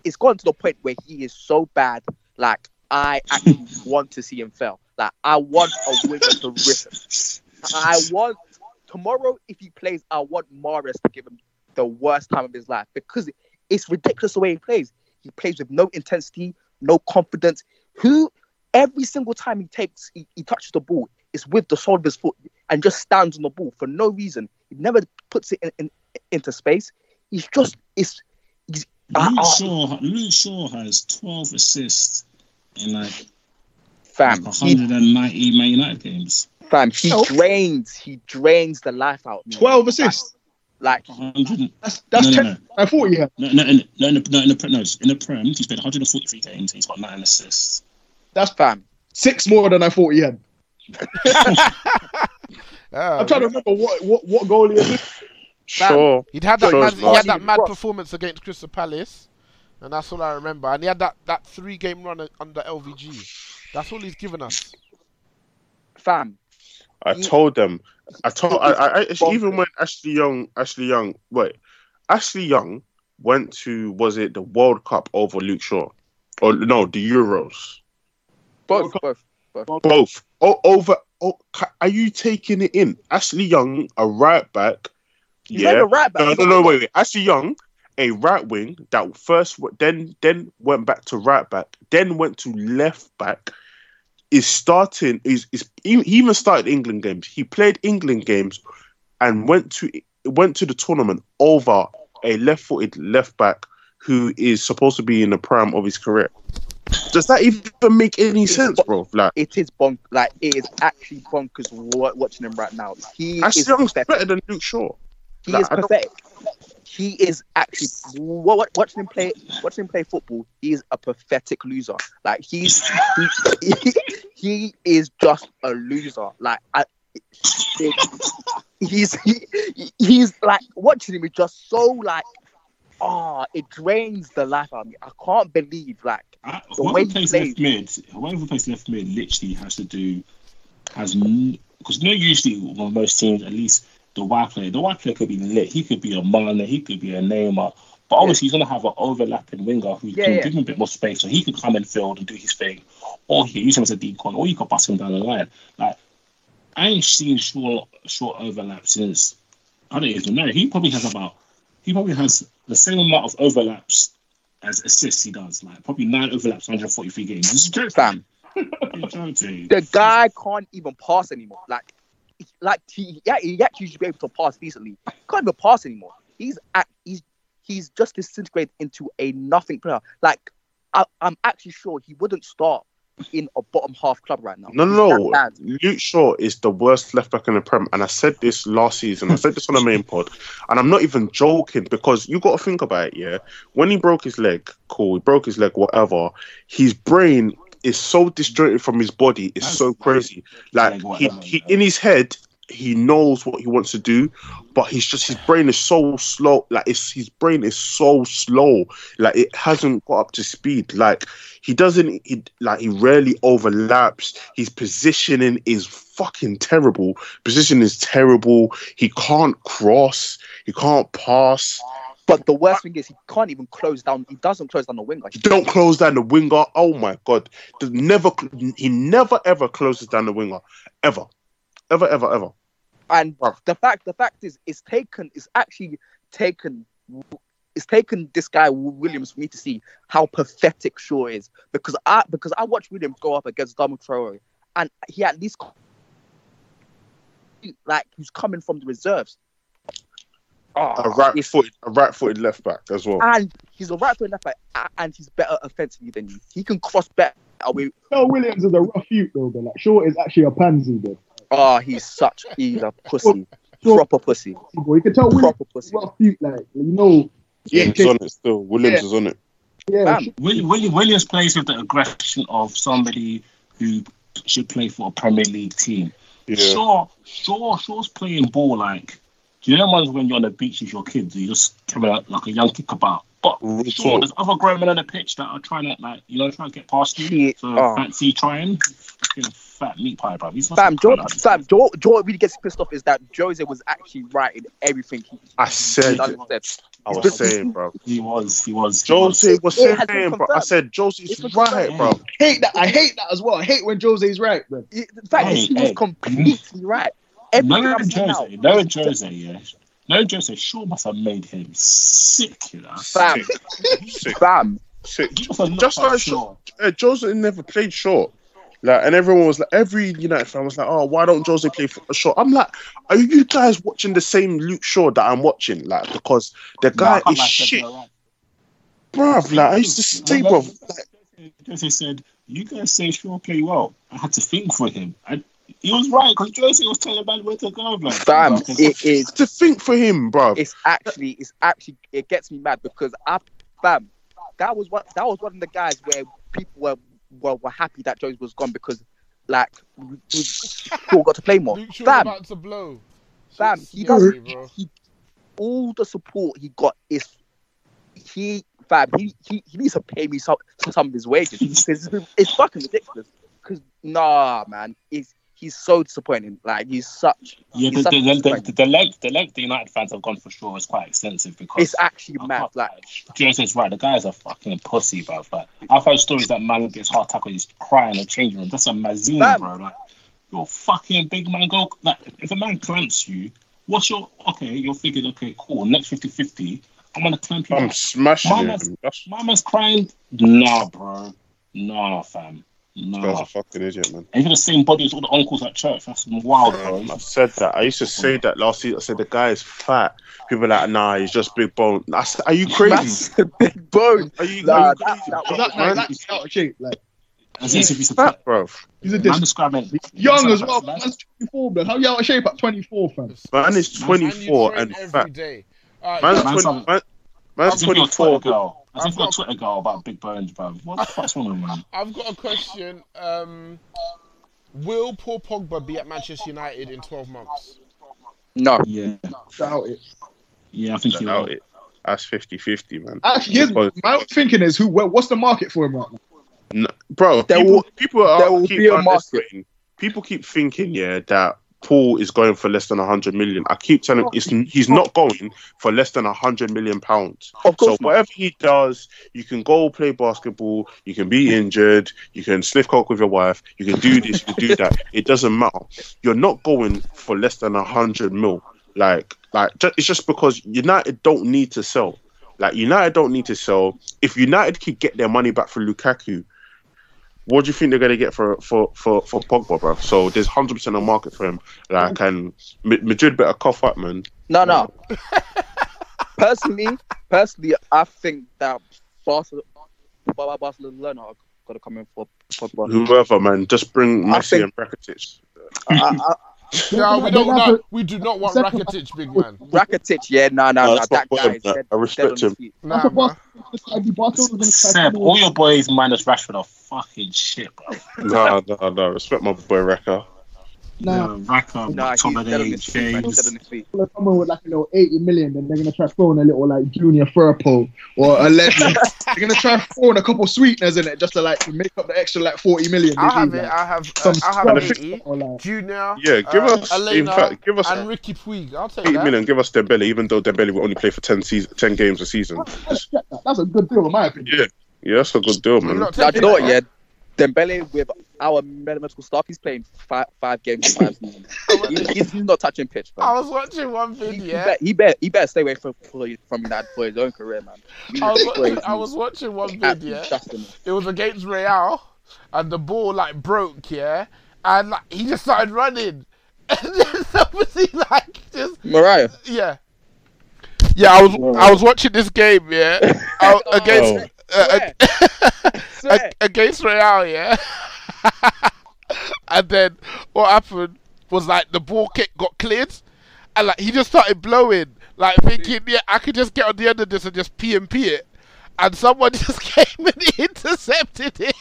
It's gotten to the point where he is so bad. Like I actually want to see him fail. Like I want a winger to rip him. I want tomorrow if he plays, I want Mahrez to give him the worst time of his life because it's ridiculous the way he plays. He plays with no intensity, no confidence. Who every single time he takes, he, he touches the ball, it's with the sole of his foot and just stands on the ball for no reason. He never puts it in, in, into space. He's just it's. He's, Luke I- Shaw, Luke Shaw has 12 assists in like fam, he, 190 Man United games. fam, he Oh. drains, he drains the life out. of 12 assists. Like 100. That's that's No, no, 10. no. I thought he had. No, no, no, no, no, no, in the, Pre- no, in the Prem, he's played 143 games. And he's got nine assists. That's fam, six more than I thought he had. Ah, I'm trying to remember what what, what goal he had. Sure. He'd had that Sure, mad, he had that mad performance against Crystal Palace, and that's all I remember. And he had that, that three game run under LVG. That's all he's given us. fam. I He- told them. I told. I, I, I even when Ashley Young, Ashley Young, wait, Ashley Young went to was it the World Cup over Luke Shaw, or no, the Euros, Both, both, both. both. Oh, over. Oh, are you taking it in? Ashley Young, a right back. He's not yeah. even right back. No, no, no, even- wait, wait. Ashley Young, a right wing that first then then went back to right back, then went to left back. Is starting is is he he even started England games. He played England games and went to went to the tournament over a left-footed left back who is supposed to be in the prime of his career. Does that even make any sense, bro? Like It is bonk. Like it is actually bonkers watching him right now. He Ashley is Young's pathetic. better than Luke Shaw. He Like, is I pathetic. He is actually wa- wa- watching him play. Watching him play football. He is a pathetic loser. Like he's he, he is just a loser. Like I, it- he's he, he's like watching him is just so like ah it drains the life out of me. I can't believe like I, The way whoever he plays plays. left mid, whoever plays left mid, literally has to do has because you know usually well, most teams at least the wide player, the wide player could be lit. He could be a Mane, he could be a Neymar, but obviously he's gonna have an overlapping winger who Yeah, can yeah. give him a bit more space, so he could come and field and do his thing, or he can use him as a decon, or you could bust him down the line. Like I ain't seen short short overlap since I don't even know. He probably has about he probably has the same amount of overlaps as assists he does. Like probably nine overlaps, 143 games. This is great, fam. The guy can't even pass anymore. Like, like he, yeah, he actually should be able to pass decently. Can't even pass anymore. He's at, he's he's just disintegrated into a nothing player. Like, I, I'm actually sure he wouldn't start in a bottom half club right now. No, no, no. Luke Shaw is the worst left back in the Prem, and I said this last season. I said this on the main pod, and I'm not even joking because you got to think about it. Yeah, when he broke his leg, cool. He broke his leg, whatever. His brain is so disjointed from his body. It's so crazy. Like he, he in his head, he knows what he wants to do, but he's just his brain is so slow. Like it's his brain is so slow. Like it hasn't got up to speed. Like he doesn't. He, like he rarely overlaps. His positioning is fucking terrible. Position is terrible. He can't cross. He can't pass. But the worst thing is he can't even close down. He doesn't close down the winger. He don't close down the winger. Oh my god! Does never. He never ever closes down the winger. Ever. Ever. Ever. Ever. And the fact, the fact is, it's taken. It's actually taken. It's taken this guy Williams for me to see how pathetic Shaw is because I because I watched Williams go up against Dominic Traore and he at least like he's coming from the reserves. Oh, a Oh, right it's- footed, a right footed left back as well. and he's a right foot left back, and he's better offensively than you. He can cross better. With, Phil Williams is a rough youth though, but like Shaw is actually a pansy, though. oh, he's such he's a pussy, Shaw- proper pussy. Boy, you can tell Williams is a rough youth, like you know. Yeah, Yeah, he's on it still. Williams Yeah. is on it. Yeah, Fam, Will- Will- Williams plays with the aggression of somebody who should play for a Premier League team. Yeah. Shaw, Shaw, Shaw's playing ball like. Do you know ones when you're on the beach with your kids, you just come out like a young kickabout. But Real Shaw, talk. there's other grown men on the pitch that are trying to like, you know, trying to get past you. He- so oh. fancy trying. Fucking fat meat pie, bro. He's not fam, some Joe, cunt. fam, Joe, Joe what really gets pissed off is that Jose was actually right in everything he, I said, done it. said. I was saying, bro. He was, he was. he Jose was It has saying, bro. I said It's Jose's right, confirmed. bro. hate that. I hate that as well. I hate when Jose's right, man. The fact is, Hey, he was completely right. Everything No, I'm saying now, Jose, no, Jose, yeah. No, Jose, Shaw must have made him sick, you know. fam, Sick. fam. Sick. He must have Just like Shaw. Uh, Jose never played Shaw. Like, and everyone was like, every United fan was like, "Oh, why don't Jose play for Shaw?" I'm like, "Are you guys watching the same Luke Shaw that I'm watching?" Like, because the guy I is lie, shit, you're bruv. Like, I used to say, bruv, like, Jose said, "You guys say Shaw play well." I had to think for him. I, he was right because Jose was telling man where to go. Like, Fam, it is. to think for him, bro. It's actually, it's actually, it gets me mad because I, fam, that was what that was one of the guys where people were were, were happy that Jose was gone because, like, we, we Shaw got to play more. Luke Fam, about to blow. fam, he scary, doesn't. He, all the support he got is he, fam. He, he, he needs to pay me some some of his wages because it's, it's fucking ridiculous. Because nah, man, it's he's so disappointing. Like he's such. Yeah, he's the, such the, the, disappointment. the, the length the length the United fans have gone for sure is quite extensive because It's actually I mad. can't- Like Jose's right. The guy's a fucking pussy, bro. Like, I've heard stories that man gets heart attack when he's crying in the changing room. That's a mazine, Fam. bro. Like, you're fucking big man. Go like if a man clamps you, what's your okay? You're thinking, okay, cool. Next 50-50, I'm gonna clamp you. I'm up. smashing My him. man's, my man's crying. Nah, bro. Nah, fam. That's Nah. a fucking idiot, man. And even the same body as all the uncles at church. That's wild, bro. I said that. I used to say that last season. I said the guy is fat. People are like, nah, he's just big bone. I said, are you crazy? that's a big bone. Are you, Nah, are you that- crazy? that But was- that, like, that's out of shape. Like As if he's fat, bro. he's a Man dis- describing young as well. Man- Man's 24, man. How you out of shape at 24, fam? Man is 24 train and every fat. day. Alright, Man's, guys, Man's 20, man, man's As if you're 24. Twitter girl. As I've if you're a got- Twitter girl about big bones, bro. What the fuck's wrong with you, man? I've got a question. Um, will Paul Pogba be at Manchester United in 12 months? No, Yeah, Doubt it. yeah, I think you Doubt will. it. That's 50 50, man. Actually, Because- my thinking is who? Well, what's the market for him right now? No, bro, There people, will- people are there will keep be a market. People keep thinking, yeah, that Paul is going for less than 100 million. I keep telling it's, he's not going for less than 100 million pounds. of So course not. whatever he does, you can go play basketball, you can be injured, you can sniff coke with your wife, you can do this, you can do that. It doesn't matter. You're not going for less than 100 mil. Like, like it's just because United don't need to sell. Like United don't need to sell. If United could get their money back for Lukaku, what do you think they're going to get for for for for Pogba, bro? So there's hundred percent a market for him. Like, mm. and Ma- Madrid better cough up, man. No, no. personally, personally, I think that Barcelona, Barcelona are gonna come in for Pogba. Whoever, man, just bring Messi think- and Rakitic. I, I, No, we They don't. No, a- we do not want Second- Rakitic, big man. Rakitic, yeah, no, no, No, no, that's that guy boy, is man. dead, I respect dead on his him. Nah, That's what man. Barcelona Barcelona's gonna try to Seb, all your boys minus Rashford are fucking shit, bro. No, no, no. Respect my boy Raka. Nah. Raka, Nah, he's McTominay, dead on his feet, man. He's James. dead on his someone with like a little 80 million, then they're gonna try throwing a little like junior Firpo or a legend. they're gonna try throwing a couple sweeteners in it just to like make up the extra like 40 million. I'll have need, it. like, I'll have. some Uh, I'll have scrub eighty. or, like- Junior. Yeah, give uh, us- in fact, give us- and Riqui Puig. I'll take Eight that. million, give us Dembele, even though Dembele will only play for 10, season, 10 games a season. That's, that's a good deal in my opinion. Yeah, yeah, that's a good deal, man. Now, do you know what? Yeah, Dembele with our medical staff, he's playing five five games five seasons. He- he's, he's not touching pitch, I was watching one He, he, video. better, he, better, he better stay away from from United for his own career, man. I was, watching. I was watching one He's video. it. It was against Real, and the ball like broke, yeah, and like he just started running, and then somebody like just Morayo. yeah, yeah. I was I was watching this game, yeah, I- against oh. Uh, Swear. against Real, yeah, and then what happened was like the ball kick got cleared, and like he just started blowing, like thinking, yeah, I could just get on the end of this and just P and P it, and someone just came and intercepted it.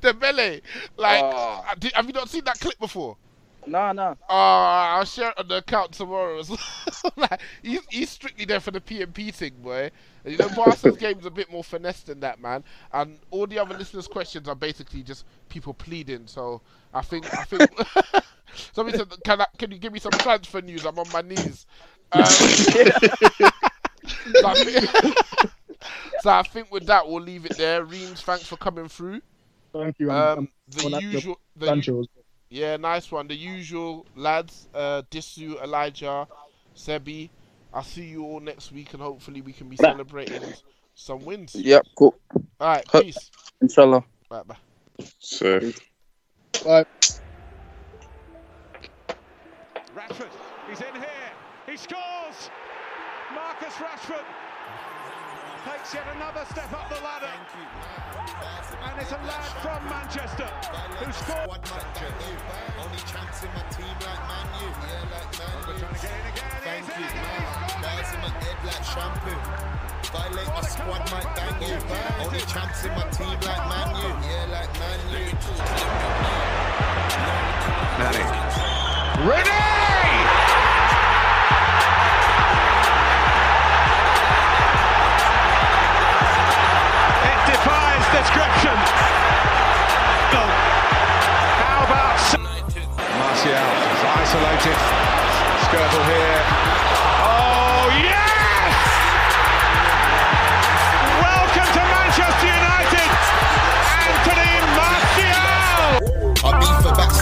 the melee, like, Oh. uh, have you not seen that clip before? Nah, nah. Uh, I'll share it on the account tomorrow. like, he's, he's strictly there for the PMP thing, boy. And, you know, Barca's game's a bit more finesse than that, man. And all the other listeners' questions are basically just people pleading. So I think, I think. Somebody said, "Can I, can you give me some transfer news? I'm on my knees." Um, so, I think, so I think with that we'll leave it there. Reemz, thanks for coming through. Thank you. Um, the usual, the, Sancho as well. Yeah, nice one. The usual lads, uh, Disu, Elijah, Sebby. I'll see you all next week, and hopefully we can be celebrating some wins. Yep, cool. All right, peace. Inshallah. Bye bye. So, Bye. Rashford, he's in here. He scores. Marcus Rashford takes yet another step up the ladder. And it's a lad from Manchester who scored. Only chance in my team like Man U. Yeah, like Man U. Trying to get in again. Thank you, in man. again. Bars in my head like shampoo. Violate my squad, might bang you. Only chance in my team like Man U. Yeah, like Man U. It defies description. Oh. How about Martial is isolated. Skirtle here. Oh yes!